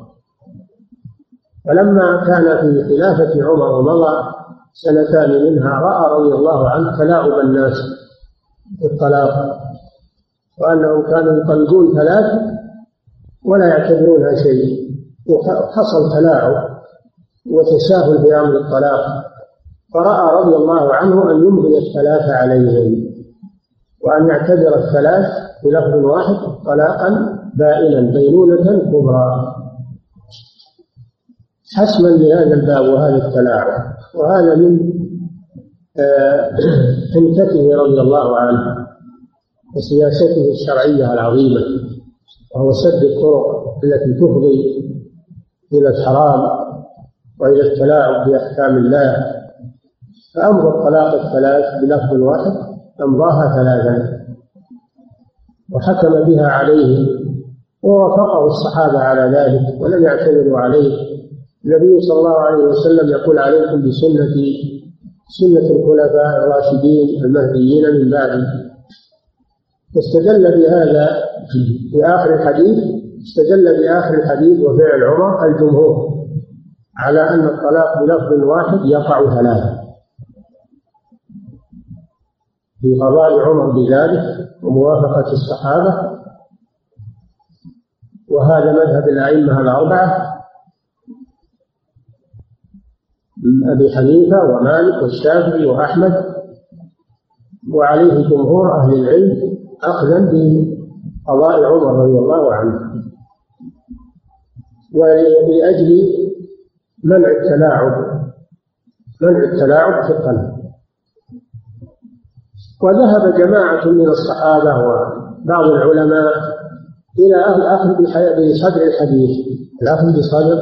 فلما كان في خلافة عمر ومضى سنتان منها رأى رضي الله عنه تلاعب الناس بالطلاق وأنهم كانوا يطلقون ثلاث ولا يعتبرونها شيء. وحصل تلاعب وتساهل في أمر الطلاق فرأى رضي الله عنه أن يمضي الثلاث عليهم وأن يعتبر الثلاث بلفظ واحد طلاقا بائنا بينونة كبرى. حسما لهذا الباب وهذا التلاعب. وهذا من حنكته آه، رضي الله عنه وسياسته الشرعية العظيمة وهو سد الطرق التي تفضي إلى الحرام وإلى التلاعب بأحكام الله. فأمضى الطلاق الثلاث بلفظ واحد أمضاها ثلاثا وحكم بها عليه ووافقه الصحابة على ذلك ولم يعترضوا عليه. النبي صلى الله عليه وسلم يقول عليكم بسنتي سنة الخلفاء الراشدين المهديين من بعدي استدل بهذا في آخر الحديث استدل بآخر الحديث وفعل عمر الجمهور على أن الطلاق بلفظ واحد يقع ثلاثة في قضاء عمر بذلك وموافقة الصحابة وهذا مذهب الأئمة الأربعة أبي حنيفة ومالك والشافعي وأحمد وعليه جمهور أهل العلم أخذا بقضاء عمر رضي الله عنه. ولأجل منع التلاعب منع التلاعب في القلب. وذهب جماعة من الصحابة وبعض العلماء إلى الأخذ بصدر الحديث الأخذ بصدر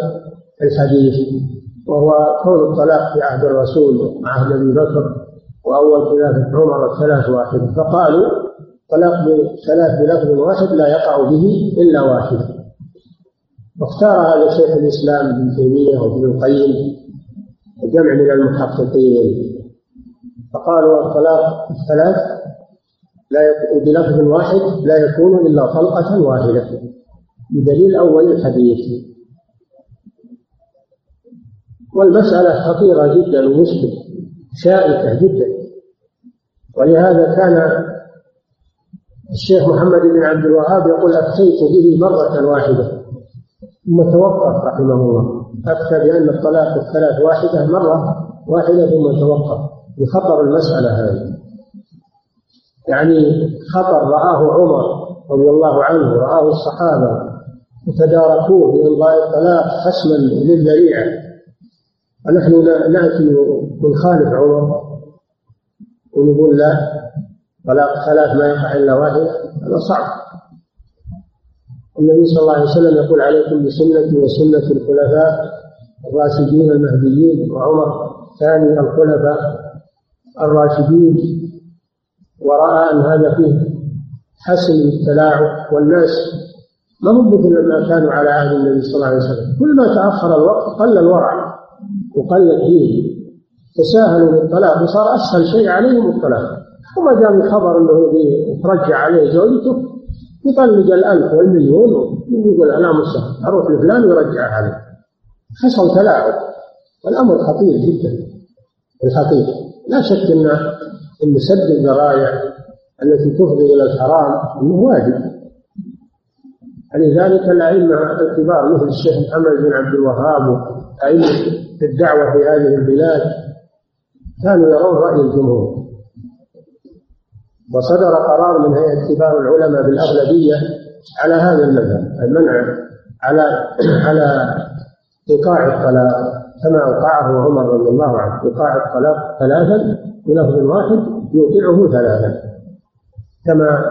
الحديث. وهو كون الطلاق في عهد الرسول وعهد أبي بكر وأول خلافه عمر الثلاث واحد. فقالوا طلاق بثلاث بلفظ واحد لا يقع به إلا واحد. واختار هذا شيخ الإسلام ابن تيمية وابن القيم وجمع من المحققين. فقالوا الطلاق الثلاث لا بلفظ واحد لا يكون إلا طلقة واحدة بدليل أول الحديث. والمسألة خطيرة جدا ومشكلة شائكة جدا. ولهذا كان الشيخ محمد بن عبد الوهاب يقول أفتيت به مرة واحدة. ثم توقف رحمه الله. أفتى بأن الطلاق الثلاث واحدة مرة واحدة ثم توقف. لخطر المسألة هذه. يعني خطر رآه عمر رضي الله عنه رآه الصحابة وتداركوه بإمضاء الطلاق حسما للذريعة. ونحن نأتي ونخالف عمر ونقول لا طلاق ثلاث ما يقع إلا واحد هذا صعب. النبي صلى الله عليه وسلم يقول عليكم بسنتي وسنة الخلفاء الراشدين المهديين وعمر ثاني الخلفاء الراشدين. ورأى أن هذا فيه حسن التلاعب والناس ما هم مثل ما كانوا على عهد النبي صلى الله عليه وسلم. كل ما تأخر الوقت قل الورع. وقلت فيه تساهلوا بالطلاق وصار أسهل شيء عليهم الطلاق. وما دام الخبر إنه يترجع عليه زوجته يطلق الألف والمليون ويقول أنا مستحيل أروح لفلان ويرجع عليه حصل تلاعب. والأمر خطير جدا. الحقيقة لا شك ان إن سد الذرائع التي تفضي إلى الحرام إنه واجب. لذلك الأئمة الكبار مثل الشيخ محمد بن عبد الوهاب وأئمة الدعوة في هذه البلاد كانوا يرون رأي الجمهور. وصدر قرار من هيئة كبار العلماء بالأغلبية على هذا المذهب المنع على على إيقاع الطلاق كما أوقعه عمر رضي الله عنه إيقاع الطلاق ثلاثا بلفظ واحد يوقعه ثلاثا كما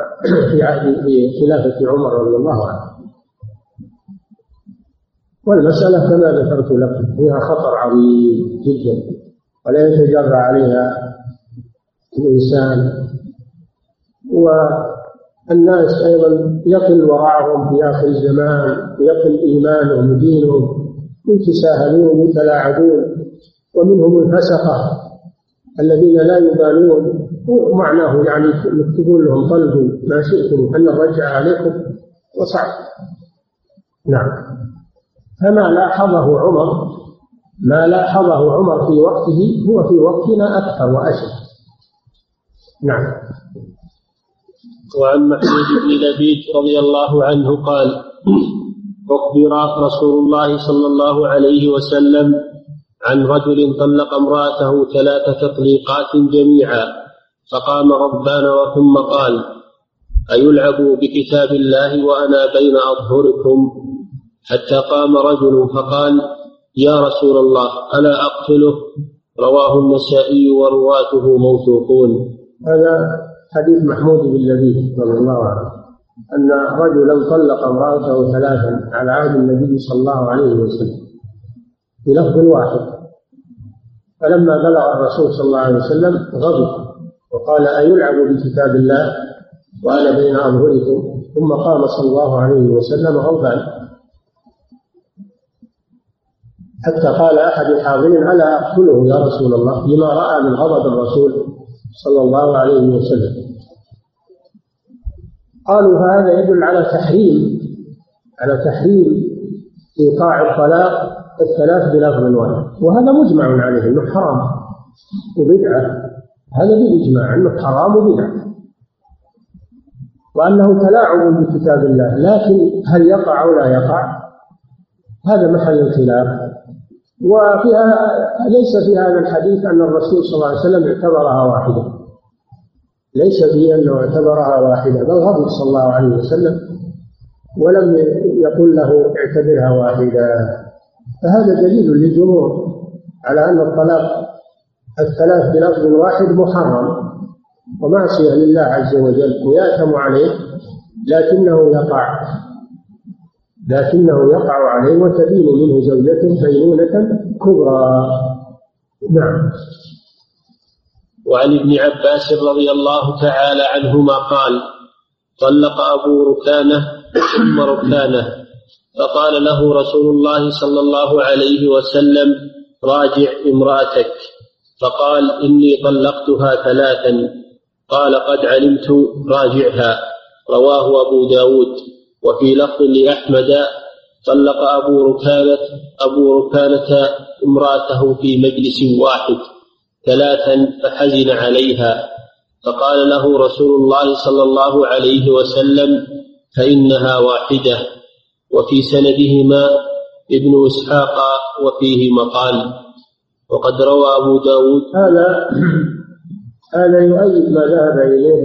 في عهد في خلافة عمر رضي الله عنه. والمسألة كما ذكرت لكم فيها خطر عظيم جدا ولا يتجرع عليها الإنسان. والناس أيضا يقل ورعهم في آخر الزمان يقل إيمانهم ودينهم يتساهلون يتلاعبون ومنهم الفسقة الذين لا يبالون. معناه يعني يكتبون لهم طلبوا ما شئتم أن نرجع عليكم وصعب. نعم. فما لاحظه عمر ما لاحظه عمر في وقته هو في وقتنا أكثر وأشد. نعم. وعن محمود بن لبيد رضي الله عنه قال أخبر رسول الله صلى الله عليه وسلم عن رجل طلق امرأته ثلاث تطليقات جميعا فقام ربان ثم قال أيلعب بكتاب الله وأنا بين أظهركم؟ حتى قام رجل فقال يا رسول الله ألا أقتله؟ رواه النسائي ورواته موثوقون. هذا حديث محمود بن لبيب رضي الله عنه. أن رجلا طلق امرأته ثلاثا على عهد النبي صلى الله عليه وسلم بلفظ واحد. فلما بلغ الرسول صلى الله عليه وسلم غضب وقال أيلعب بكتاب الله وأنا بين أظهركم؟ ثم قام صلى الله عليه وسلم غضبان حتى قال أحد الحاضرين ألا أقتله يا رسول الله؟ لما رأى من غضب الرسول صلى الله عليه وسلم. قالوا هذا يدل على تحريم على تحريم إيقاع الطلاق الثلاث بلفظ واحد. وهذا مجمع عليه أنه حرام وبدعة. هذا بالإجماع أنه حرام وبدعة. وأنه تلاعب بكتاب الله لكن هل يقع أو لا يقع؟ هذا محل الخلاف. وفيها ليس في هذا الحديث أن الرسول صلى الله عليه وسلم اعتبرها واحدة. ليس في أنه اعتبرها واحدة بل غضب صلى الله عليه وسلم ولم يقل له اعتبرها واحدة. فهذا دليل للجمهور على أن الطلاق الثلاث بلفظ واحد محرم ومعصية لله عز وجل ويأثم عليه لكنه يقع. لكنه يقع عليه وتبين منه زوجته بينونة كبرى. نعم. وعن ابن عباس رضي الله تعالى عنهما قال طلق أبو ركانة ثم ركانة فقال له رسول الله صلى الله عليه وسلم راجع امرأتك. فقال إني طلقتها ثلاثا. قال قد علمت راجعها. رواه أبو داود. وفي لفظ لأحمد طلق أبو ركانة أبو ركانة امرأته في مجلس واحد ثلاثا فحزن عليها. فقال له رسول الله صلى الله عليه وسلم فإنها واحدة وفي سندهما ابن إسحاق وفيه مقال. وقد روى أبو داود هذا هذا يؤيد ما ذهب إليه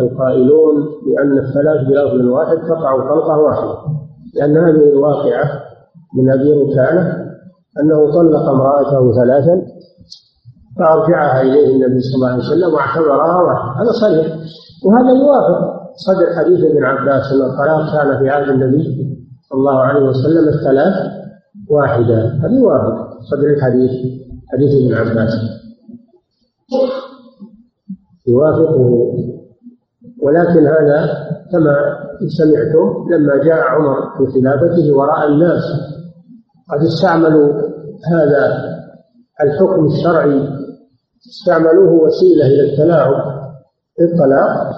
القائلون بأن الثلاث بلفظ واحد تقع طلقة واحدة لأن هذه الواقعة من أبي ركانة أنه طلق امرأته ثلاثا فأرجعها إليه النبي صلى الله عليه وسلم واعتبرها واحدة. هذا صحيح. وهذا يوافق صدر حديث ابن عباس أن الطلاق كان في عهد النبي صلى الله عليه وسلم الثلاث واحدة. هذا يوافق صدر الحديث حديث ابن عباس. يوافقه ولكن هذا كما سمعتم لما جاء عمر في خلافته ورأى الناس. قد استعملوا هذا الحكم الشرعي استعملوه وسيلة إلى التلاعب بالطلاق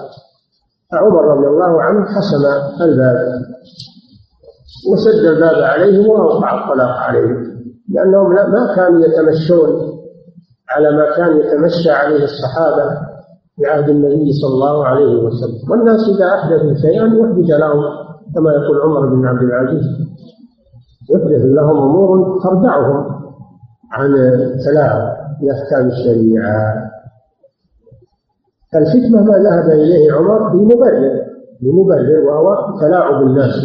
فعمر رضي الله عنه حسم الباب وسد الباب عليهم وأوقع الطلاق عليهم لأنهم ما كانوا يتمشون على ما كان يتمشى عليه الصحابة. في عهد النبي صلى الله عليه وسلم. والناس إذا أحدثوا شيئا يحدث لهم كما يقول عمر بن عبد العزيز. يحدث لهم أمور تردعهم عن التلاعب بأحكام الشريعة. الحكمة ما ذهب إليه عمر بمبرر بمبرر وهو تلاعب الناس.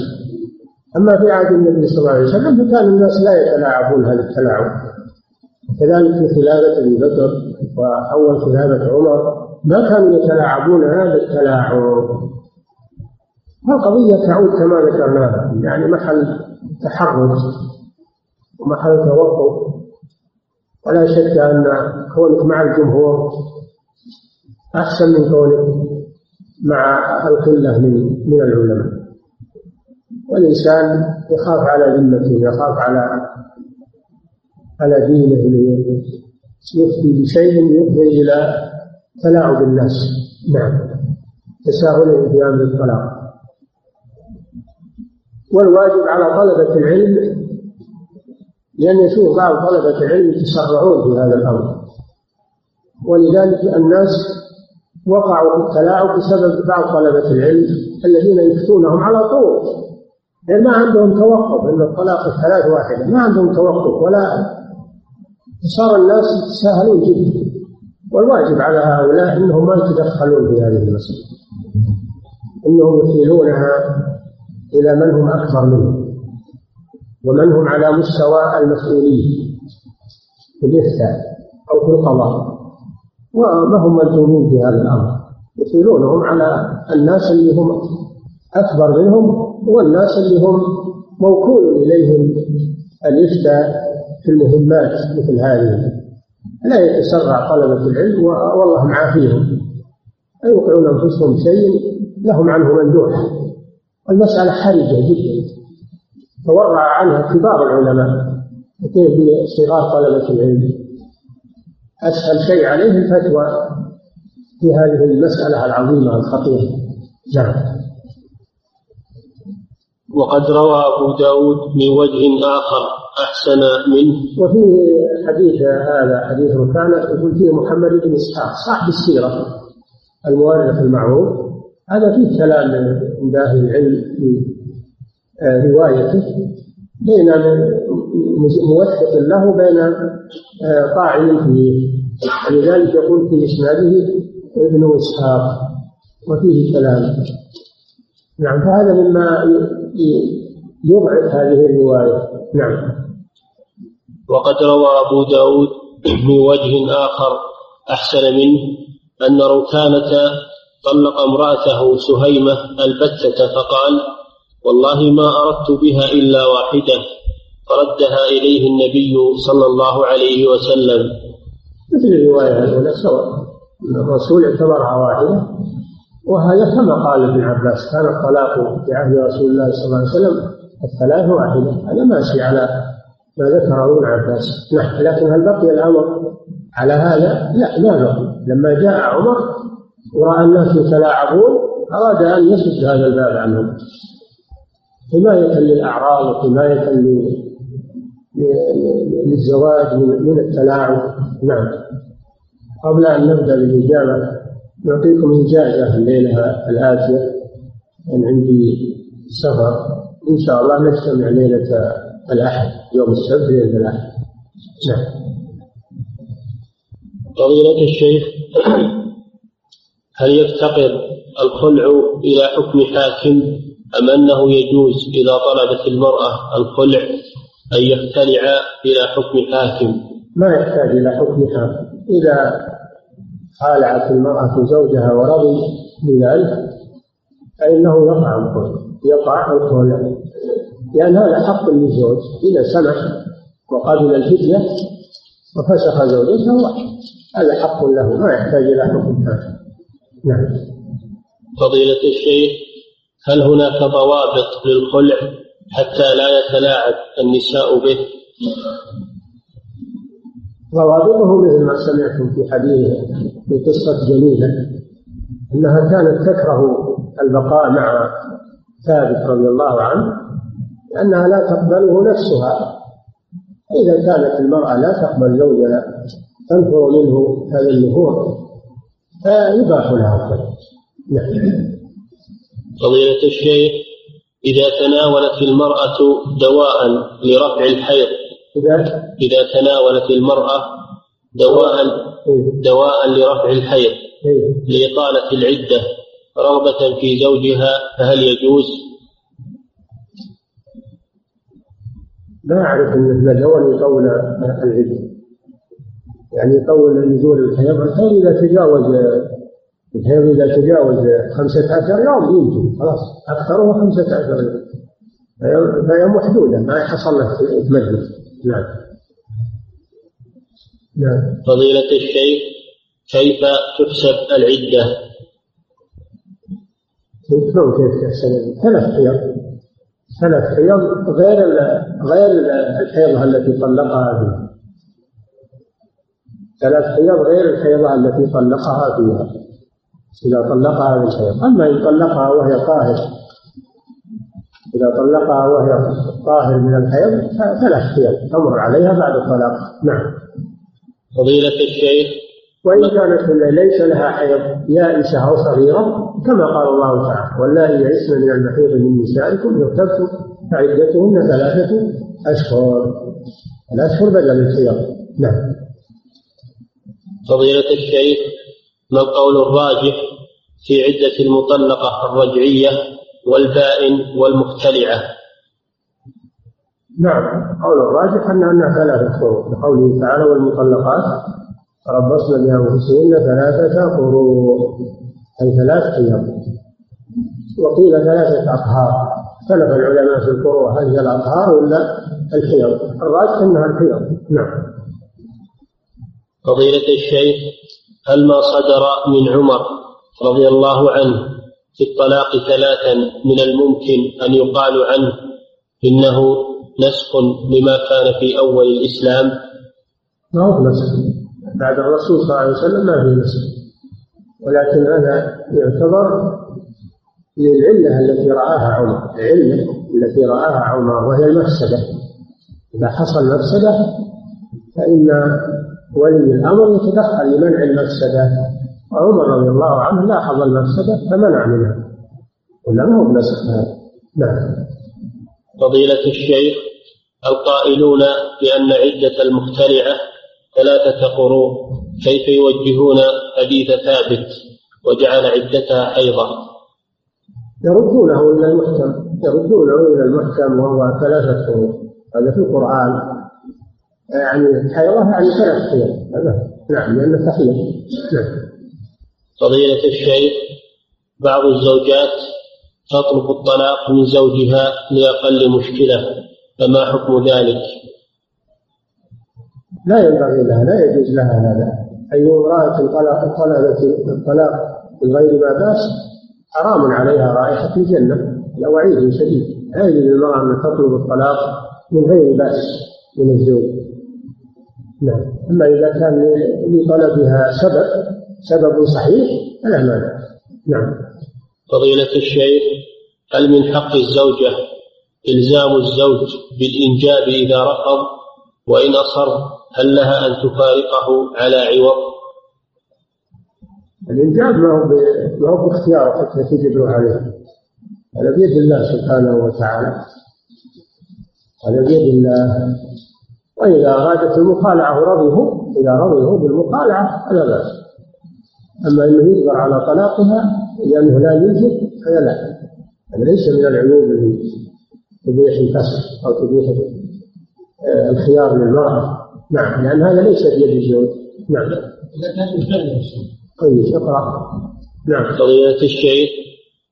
أما في عهد النبي صلى الله عليه وسلم فكان الناس لا يتلاعبون هذا التلاعب. كذلك في خلافة أبي بكر وأول خلافة عمر ما كانوا يتلاعبون هذا التلاعب. القضية تعود كما ذكرناها يعني محل تحرج ومحل توقف. ولا شك أن كونك مع الجمهور أحسن من كونك مع القلة من من العلماء. والإنسان يخاف على ذمته يخاف على على دينه يفتي بشيء يفضي إلى تلاعب الناس نعم. تساهل في أمر الطلاق والواجب على طلبة العلم لأن يشوف بعض طلبة العلم يتسرعون في هذا الأمر. ولذلك الناس وقعوا في التلاعب بسبب بعض طلبة العلم الذين يفتونهم على طول. لأن ما عندهم توقف. أن الطلاق الثلاث واحدة. ما عندهم توقف. ولا صار الناس يتساهلون جدا. والواجب على هؤلاء أنهم ما يتدخلون في هذه المسألة. إنهم يحيلونها إلى من هم أكبر منهم ومن هم على مستوى المسؤولية في الإفتاء أو في القضاء. وما هم ملزومين في هذا الأمر. يحيلونهم على الناس اللي هم أكبر منهم والناس اللي هم موكول إليهم الإفتاء في المهمات مثل هذه. لا يتسرع طلبة العلم والله معافيهم. يوقعون أنفسهم شيء لهم عنه مندوح. المسألة حرجة جدا. تورع عنها كبار العلماء. كيف بصغار طلبة العلم. أسهل شيء عليه الفتوى في هذه المسألة العظيمة الخطيرة. نعم. وقد روى أبو داود من وجه آخر. أحسن منه. وفيه حديث هذا حديث ركانة يقول فيه محمد بن إسحاق صاحب السيرة المؤرخ المعروف. هذا فيه كلام عند أهل العلم في آه، روايته. بين موثق له وبين آه، طاعن فيه ولذلك يقول في إسناده ابن إسحاق وفيه كلام. نعم فهذا مما يضعف هذه الرواية. نعم. وقد روى أبو داود من وجه آخر أحسن منه أن ركانة طلق امرأته سهيمة البتة فقال والله ما أردت بها إلا واحدة فردها إليه النبي صلى الله عليه وسلم. مثل الرواية الأولى سواء الرسول اعتبرها واحدة وهذا كما قال ابن عباس كان الطلاق في عهد رسول الله صلى الله عليه وسلم الثلاث واحدة. هذا ماشي على ما ذكره ابن عباس. نعم لكن هل بقي الأمر على هذا؟ لا ما بقي. لما جاء عمر ورأى الناس يتلاعبون أراد أن يسد هذا الباب عنهم. حماية للأعراض وحماية للزواج من التلاعب. نعم. قبل أن نبدأ بالإجابة نعطيكم إجازة الليلة الآتية. أن عندي سفر. إن شاء الله نجتمع ليلة الأحد يوم السبت ليلة الأحد. نعم. فضيلة الشيخ هل يفتقر الخلع إلى حكم حاكم أم أنه يجوز إذا طلبت المرأة الخلع أن يختلع إلى حكم حاكم؟ ما يحتاج إلى حكم حاكم. إذا خالعت المرأة زوجها ورضي بذلك فإنه يقع الخلع. يقع الخلع لأن هذا حق للزوج إذا سمح وقبل الفدية وفسخ زوجته هذا حق له ما يحتاج إلى حكم حاكم نعم. فضيلة الشيخ هل هناك ضوابط للخلع حتى لا يتلاعب النساء به؟ ضوابطه مثل ما سمعتم في حديث في قصة جميلة أنها كانت تكره البقاء مع ثابت رضي الله عنه لأنها لا تقبله نفسها إذا كانت المرأة لا تقبل زوجها تنفر منه هذا النفور فيباح لها نعم فضيلة الشيخ إذا تناولت المرأة دواء لرفع الحيض إذا إذا تناولت المرأة دواء إيه. دواء لرفع الحيض إيه. لإطالة العدة رغبة في زوجها فهل يجوز؟ ما أعرف أن دواء يطول العدة. يعني يطول نزول الحيض الحيض إذا تجاوز الحيض إذا تجاوز خمسة عشر يوم يمكن خلاص. أكثره خمسة عشر يوم. فهي محدودة ما حصل له تمدد نعم. نعم. فضيلة الشيخ كيف تحسب العدة؟ شلون كيف تحسب ثلاث حيض ثلاث حيض غير غير الحيضة التي طلقها فيها ثلاث حيض غير الحيضة التي طلقها فيها إذا طلقها بالحيض أما إن طلقها وهي طاهر إذا طلقها وهي طاهر من الحيض ثلاث حيض تمر عليها بعد الطلاق نعم فضيلة الشيخ وإن كانت ليس لها حيض يائسة أو صغيرة كما قال الله تعالى واللائي يئسن من المحيض من نسائكم ارتبتم فعدتهن ثلاثة أشهر. الأشهر بدل الحيض نعم. فضيلة الشيخ ما القول الراجح في عدة المطلقة الرجعية والبائن والمختلعة؟ نعم. قول الراجح أن أنها ثلاثة قروء لقوله تعالى والمطلقات تربصن بأنفسهن ثلاثة قروء أي ثلاث أيام وقيل ثلاثة أطهار اختلف العلماء في القروء هل هي الأطهار ولا الحيض الراجح أنها الحيض نعم. فضيلة الشيخ هل ما صدر من عمر رضي الله عنه في الطلاق ثلاثا من الممكن أن يقال عنه إنه نسخ لما كان في أول الإسلام؟ ما هو نسخ. بعد الرسول صلى الله عليه وسلم ما في نسخ. ولكن هذا يعتبر للعلة التي رآها عمر العلة التي رآها عمر وهي المفسدة. إذا حصل مفسدة فإن ولي الأمر يتدخل لمنع المفسدة. وعمر رضي الله عنه لاحظ المفسدة فمنع منها. ولا هو بنسخ هذا. نعم. فضيلة الشيخ القائلون بأن عدة المخترعة ثلاثة قروء كيف يوجهون حديث ثابت وجعل عدتها حيضة يردونه إلى المحكم يردونه إلى المحكم وهو ثلاثة قروء هذا في القرآن. يعني حيضة يعني ثلاث حيض نعم لأنه تحيض نعم. فضيلة الشيخ بعض الزوجات تطلب الطلاق من زوجها لأقل مشكلة فما حكم ذلك؟ لا ينبغي لها لا يجوز لها هذا. أي امرأة طلبت الطلاق من غير ما بأس حرام عليها رائحة الجنة. لا وعيد شديد. لا يجوز للمرأة أن تطلب الطلاق من غير بأس من الزوج. نعم. أما إذا كان لطلبها سبب سبب صحيح فلا مانع. نعم. فضيلة الشيخ هل من حق الزوجة إلزام الزوج بالإنجاب إذا رفض؟ وإن أصر هل لها أن تفارقه على عوض؟ الإنجاب ما هو ما هو باختياره حتى تجبر عليه هذا بيد الله سبحانه وتعالى. هذا بيد الله. وإذا أرادت المخالعة رضيه إذا رضيه بالمخالعة فلا بأس. أما أنه يجبر على طلاقها لأنه لا يوجد هذا لا هذا ليس من العيوب التي تبيح الفسخ أو تبيح آه، الخيار للمرأة. نعم لأن هذا ليس بيد الزوج نعم. إذا كان طيب اقرأ. نعم. فضيلة الشيخ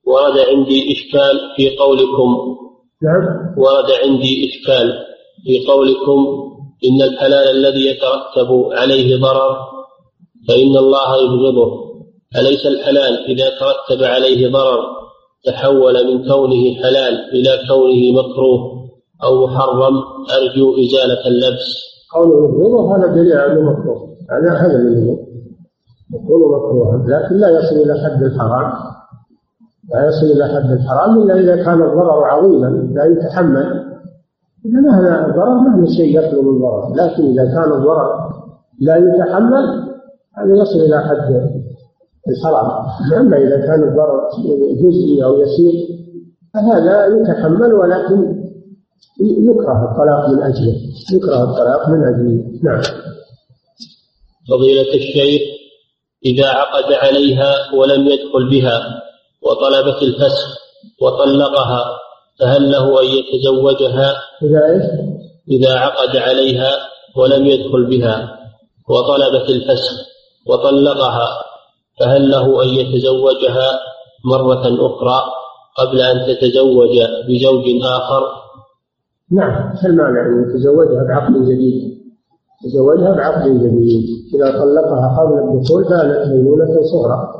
ورد عندي إشكال في قولكم. نعم. ورد عندي إشكال في قولكم. إن الحلال الذي يترتب عليه ضرر فإن الله يبغضه أليس الحلال إذا ترتب عليه ضرر تحول من كونه حلال إلى كونه مكروه أو محرم؟ أرجو إزالة اللبس. قوله يبغضه هذا دليل على مكروه. هذا هذا اللي يكون مكروها لكن لا يصل إلى حد الحرام. لا يصل إلى حد الحرام إلا إذا كان الضرر عظيما لا يتحمل. إذا هذا الضرر ما هو شيء يطلب الضرر. لكن إذا كان الضرر لا يتحمل هذا يصل إلى حد الحرام. أما إذا كان الضرر جزئي أو يسير فهذا يتحمل ولكن يكره الطلاق من أجله يكره الطلاق من أجله نعم فضيلة الشيخ إذا عقد عليها ولم يدخل بها وطلبت الفسخ وطلقها فهل له أن يتزوجها إذا إيش؟ إذا عقد عليها ولم يدخل بها وطلبت الفسخ وطلقها فهل له أن يتزوجها مرة أخرى قبل أن تتزوج بزوج آخر؟ نعم ما المانع أن يتزوجها بعقد جديد؟ يتزوجها بعقد جديد. إذا طلقها قبل الدخول كانت ميمونة صغرى.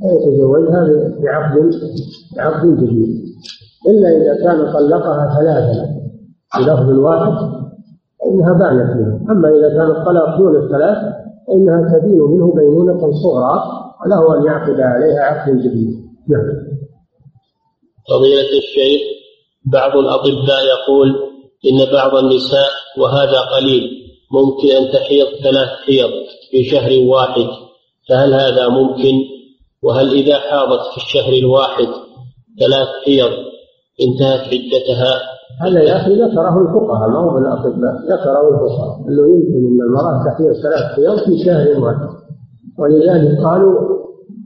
فيتزوجها بعقد بعقد جديد. إلا إذا كان طلقها ثلاثا بلفظ واحد فإنها بانت منه. أما إذا كان الطلاق دون الثلاث فإنها تبين منه بينونة صغرى وله أن يعقد عليها عقد جديد. نعم. فضيلة الشيخ بعض الأطباء يقول إن بعض النساء وهذا قليل ممكن أن تحيض ثلاث حيض في شهر واحد فهل هذا ممكن؟ وهل إذا حاضت في الشهر الواحد ثلاث حيض انتهت عدتها؟ هذا يا أخي ذكره الفقهاء ما هو بالأطباء ذكره الفقهاء أنه يمكن أن المرأة تحيض ثلاث حيض في شهر واحد. ولذلك قالوا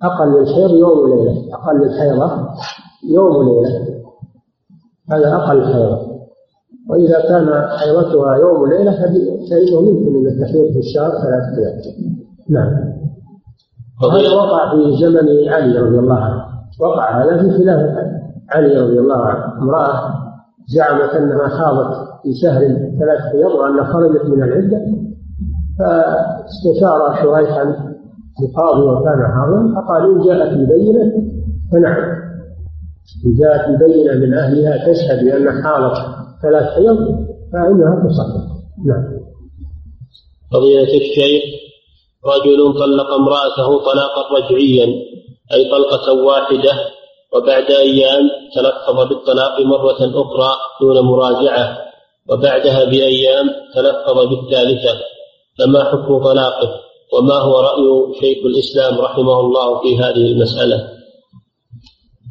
أقل الحيض يوم وليلة أقل الحيضة يوم وليلة. هذا أقل الحيضة وإذا كان حيضتها يوم وليلة فإنه يمكن أن تحيض في الشهر ثلاث أيام. نعم. هذا وقع في زمن علي رضي الله عنه. وقع هذا في خلافة علي رضي الله عنه. امرأة زعمت أنها حاضت في شهر ثلاث حيض وأنها خرجت من العدة فاستشار شريحا القاضي وكان حاضرا فقال إن جاءت ببينة فنعم. جاءت ببينة من أهلها تشهد بأن حاضت ثلاث حيض فإنها تصدق نعم. فضيلة الشيخ رجل طلق امرأته طلاقا رجعيا أي طلقة واحدة وبعد أيام تلفظ بالطلاق مرة أخرى دون مراجعة وبعدها بأيام تلفظ بالثالثة. فما حكم طلاقه؟ وما هو رأي شيخ الإسلام رحمه الله في هذه المسألة؟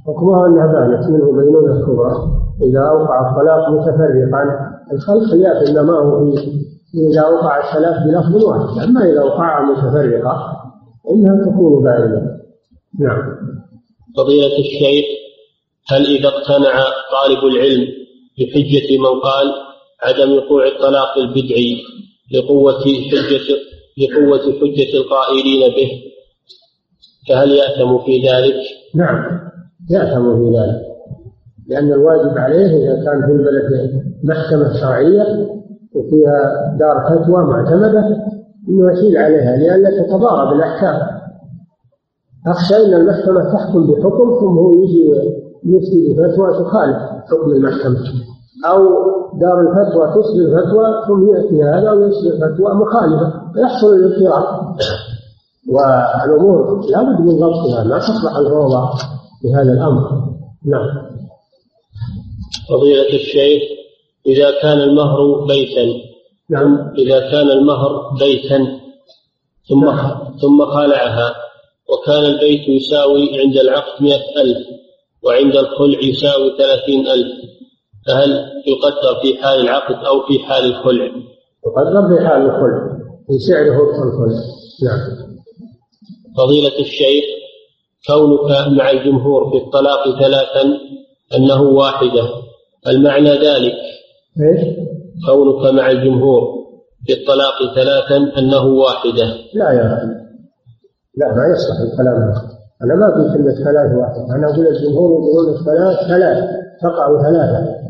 حكمها أنها بانت منه بينونة كبرى. إذا أوقع الطلاق متفرقا الخلق خلاف إنما هو إذا وقع الثلاث بلفظ واحد أما إذا وقع متفرقة إنها تكون بائنة نعم. فضيلة الشيخ هل إذا اقتنع طالب العلم بحجة من قال عدم وقوع الطلاق البدعي لقوة حجة لقوة حجة القائلين به فهل يأثم في ذلك؟ نعم. يأثم في ذلك. لأن الواجب عليه إذا كان في البلد محكمة شرعية وفيها دار فتوى معتمدة أنه يحيل عليها لئلا تتضارب الأحكام. أخشى أن المحكمة تحكم بحكم ثم هو يجي يفتي بفتوى تخالف حكم المحكمة. أو دار الفتوى تصدر فتوى ثم يأتي هذا ويصدر فتوى مخالفة. فيحصل الاضطراب. والأمور لابد من ضبطها ما تصلح الفوضى بهذا الأمر. نعم. فضيلة الشيخ إذا كان المهر بيتا نعم. إذا كان المهر بيتا ثم نعم. ثم خالعها وكان البيت يساوي عند العقد مئة ألف وعند الخلع يساوي ثلاثين ألف فهل يقدر في حال العقد أو في حال الخلع؟ يقدر في حال الخلع. في سعره الخلع. نعم. فضيلة الشيخ كونك مع الجمهور في الطلاق ثلاثا أنه واحدة. المعنى ذلك إيش؟ كونك مع الجمهور في الطلاق ثلاثا أنه واحدة. لا يا أخي. لا ما يصلح الكلام هذا. أنا ما قلت إن الثلاث واحد. أنا أقول الجمهور يقولون الثلاث ثلاث تقع ثلاثة.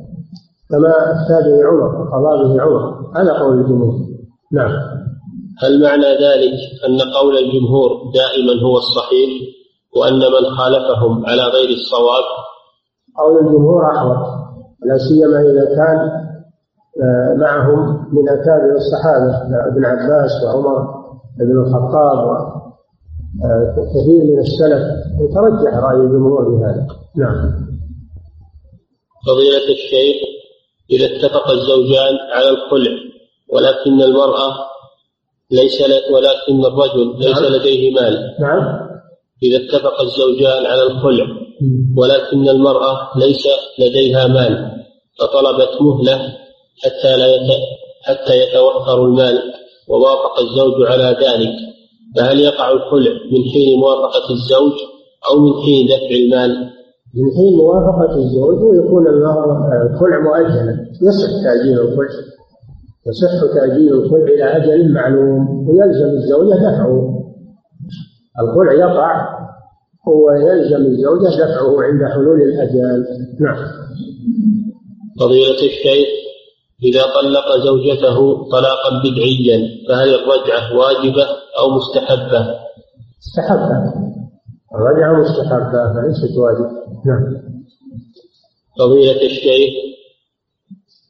كما به عمر وقضى به عمر. هذا قول الجمهور. نعم. هل معنى ذلك أن قول الجمهور دائما هو الصحيح؟ وأن من خالفهم على غير الصواب؟ قول الجمهور أحوط لا سيما إذا كان آه، معهم من أكابر الصحابة ابن عباس وعمر بن الخطاب كثير من السلف. يترجح رأي الجمهور بهذا نعم. فضيلة الشيخ إذا اتفق الزوجان على الخلع ولكن المرأة ليس ولكن الرجل ليس نعم. لديه مال. نعم. إذا اتفق الزوجان على الخلع ولكن المرأة ليس لديها مال فطلبت مهلة حتى لا يت... حتى يتوفر المال ووافق الزوج على ذلك فهل يقع الخلع من حين موافقة الزوج أو من حين دفع المال؟ من حين موافقة الزوج ويكون الخلع مؤجلا يصح تأجيل الخلع يصح تأجيل الخلع إلى أجل معلوم ويلزم الزوجة دفعه الخلع يقع هو يلزم الزوجة دفعه عند حلول الأجال نعم. فضيلة الشيخ إذا طلق زوجته طلاقا بدعيا فهل الرجعة واجبة أو مستحبة؟ مستحبة. الرجعة مستحبة فليست واجبة. نعم. فضيلة الشيخ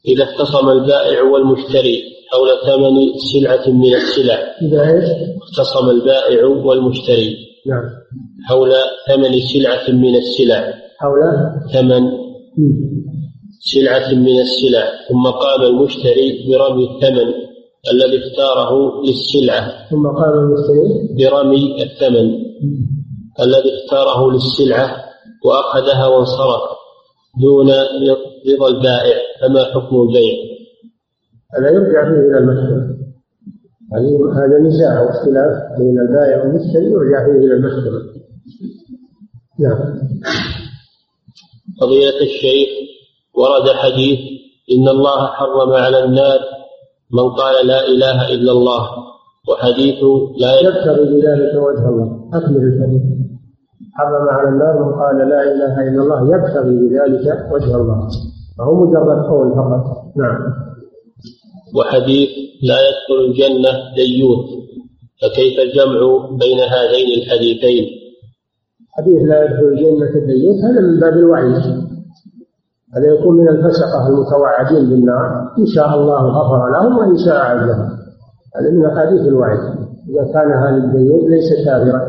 إذا اختصم البائع والمشتري حول ثمن سلعة من السلع. إذا إيش؟ اختصم البائع والمشتري. نعم. حول ثمن سلعة من السلع. حول؟ ثمن سلعة من السلع. ثم قام المشتري برمي الثمن الذي اختاره للسلعة. ثم قام المشتري؟ برمي الثمن الذي اختاره للسلعة وأخذها وانصرف دون رضا البائع. فما حكم البيع؟ هذا يرجع فيه إلى المحكمة هذا نزاع واختلاف بين البائع والمشتري يرجع فيه إلى المحكمة نعم. فضيلة الشيخ ورد حديث إن الله حرم على النار من قال لا إله إلا الله وحديث لا يبتغي بذلك وجه الله. أكمل الحديث. حرم على النار من قال لا إله إلا الله يبتغي بذلك وجه الله. فهو مجرد قول فقط. نعم. وحديث لا يدخل الجنة ديوث فكيف الجمع بين هذين الحديثين؟ حديث لا يدخل الجنة ديوث هذا من باب الوعيد. هذا يكون من الفسقة المتوعدين بالنار. إن شاء الله غفر لهم وإن شاء عذبهم هذا من أحاديث الوعيد. إذا كان هذا الديوث ليس كافرا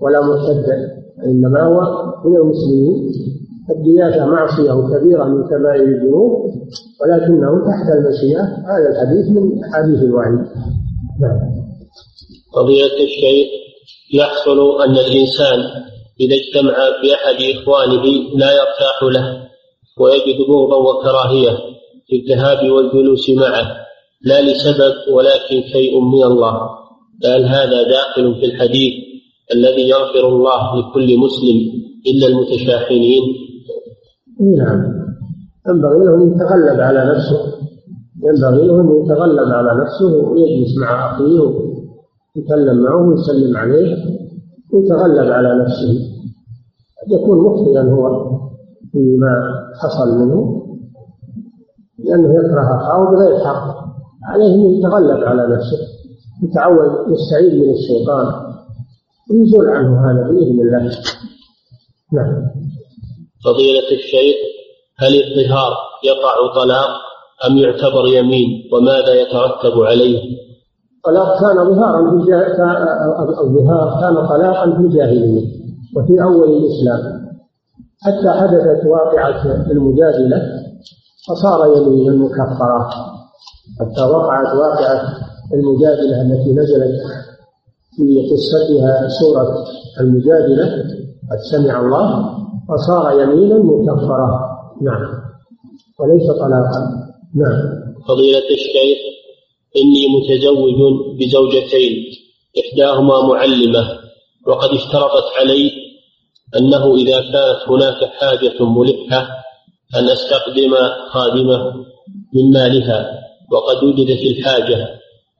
ولا مرتدا إنما هو من المسلمين. الدياثة معصية كبيرة من كبائر الذنوب ولكنه تحت المشيئة. هذا الحديث من أحاديث الوعيد نعم. قضية الشيخ يحصل أن الإنسان إذا اجتمع بأحد إخوانه لا يرتاح له ويجد بغضا وكراهية في الذهاب والجلوس معه. لا لسبب ولكن شيء من الله. هل هذا داخل في الحديث الذي يغفر الله لكل مسلم إلا المتشاحنين؟ نعم. ينبغي له أن يتغلب على نفسه. ينبغي له أن يتغلب على نفسه ويجلس مع أخيه ويتكلم معه ويسلم عليه ويتغلب على نفسه. قد يكون مخطئا هو فيما حصل منه لأنه يكره أخاه بغير حق. عليه أن يتغلب على نفسه يتعود يستعيذ من الشيطان ويزول عنه هذا بإذن الله. نعم. فضيلة الشيخ هل الظهار يقع طلاق أم يعتبر يمين؟ وماذا يترتب عليه؟ الطلاق كان ظهارا في الظهار كان طلاقا في الجاهلية وفي أول الإسلام. حتى حدثت واقعة المجادلة فصار يمينا مكفرا. حتى وقعت واقعة المجادلة التي نزلت في قصتها سورة المجادلة قد سمع الله فصار يمينا مكفرا نعم. وليس طلاقا. نعم. فضيلة الشيخ إني متزوج بزوجتين إحداهما معلمة وقد اشترطت علي أنه إذا كانت هناك حاجة ملحة أن أستقدم خادمة من مالها وقد وجدت الحاجة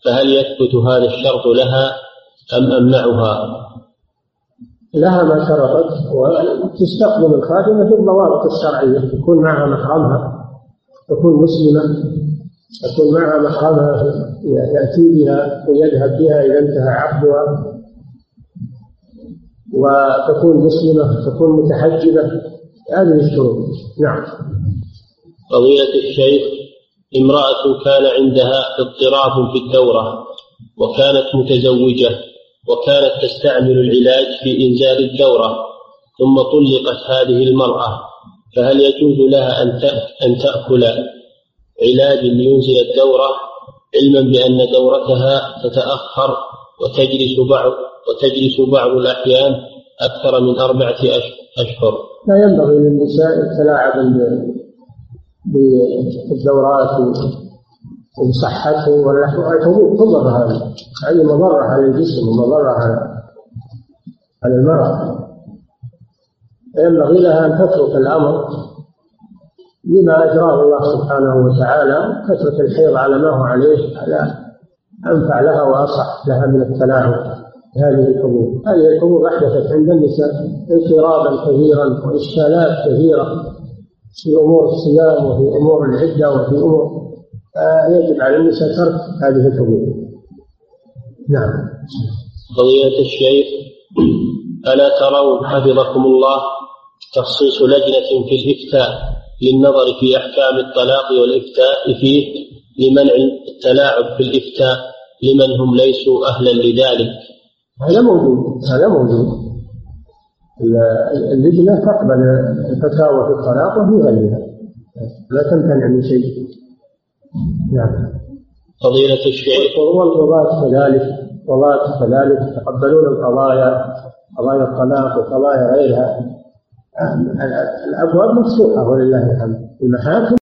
فهل يثبت هذا الشرط لها أم أمنعها؟ لها ما شرطت وتستخدم الخادمة في الضوابط الشرعية. يكون معها محرمها تكون مسلمة يكون معها محرمها يأتي بها ويذهب بها إذا انتهى عقدها. وتكون مسلمة تكون متحجبة. هذه الشروط. نعم. فضيلة الشيخ امرأة كان عندها اضطراب في الدورة وكانت متزوجة. وكانت تستعمل العلاج في إنزال الدورة ثم طلقت هذه المرأة فهل يجوز لها أن أن تأكل علاج لينزل الدورة علما بأن دورتها تتأخر وتجلس بعض وتجلس بعض الأحيان أكثر من أربعة أشهر؟ لا ينبغي للنساء التلاعب بالدورات وبصحته ولا تضر هذه هذه مضرة على الجسم ومضرة على على المرأة ينبغي لها أن تترك الأمر لما أجراه الله سبحانه وتعالى. تترك الحيض على ما هو عليه. على أنفع لها وأصح لها من التلاعب هذه الحبوب هذه الحبوب أحدثت عند النساء اضطرابا كثيرا وإشكالات كثيرة في أمور الصيام وفي أمور العدة وفي أمور يجب على النساء ترك هذه الحبوب نعم. قضية الشيخ ألا ترون حفظكم الله تخصيص لجنة في الإفتاء للنظر في أحكام الطلاق والإفتاء فيه لمنع التلاعب في الإفتاء لمن هم ليسوا أهلا لذلك؟ هذا موجود هذا موجود. اللجنة تقبل الفتاوى في الطلاق وفي غيرها. لا تمتنع من شيء. نعم. فضيلة الشيخ. والقضاة كذلك قضاة كذلك يتقبلون القضايا قضايا الطلاق وقضايا غيرها. الأبواب مفتوحة ولله الحمد. المحاكم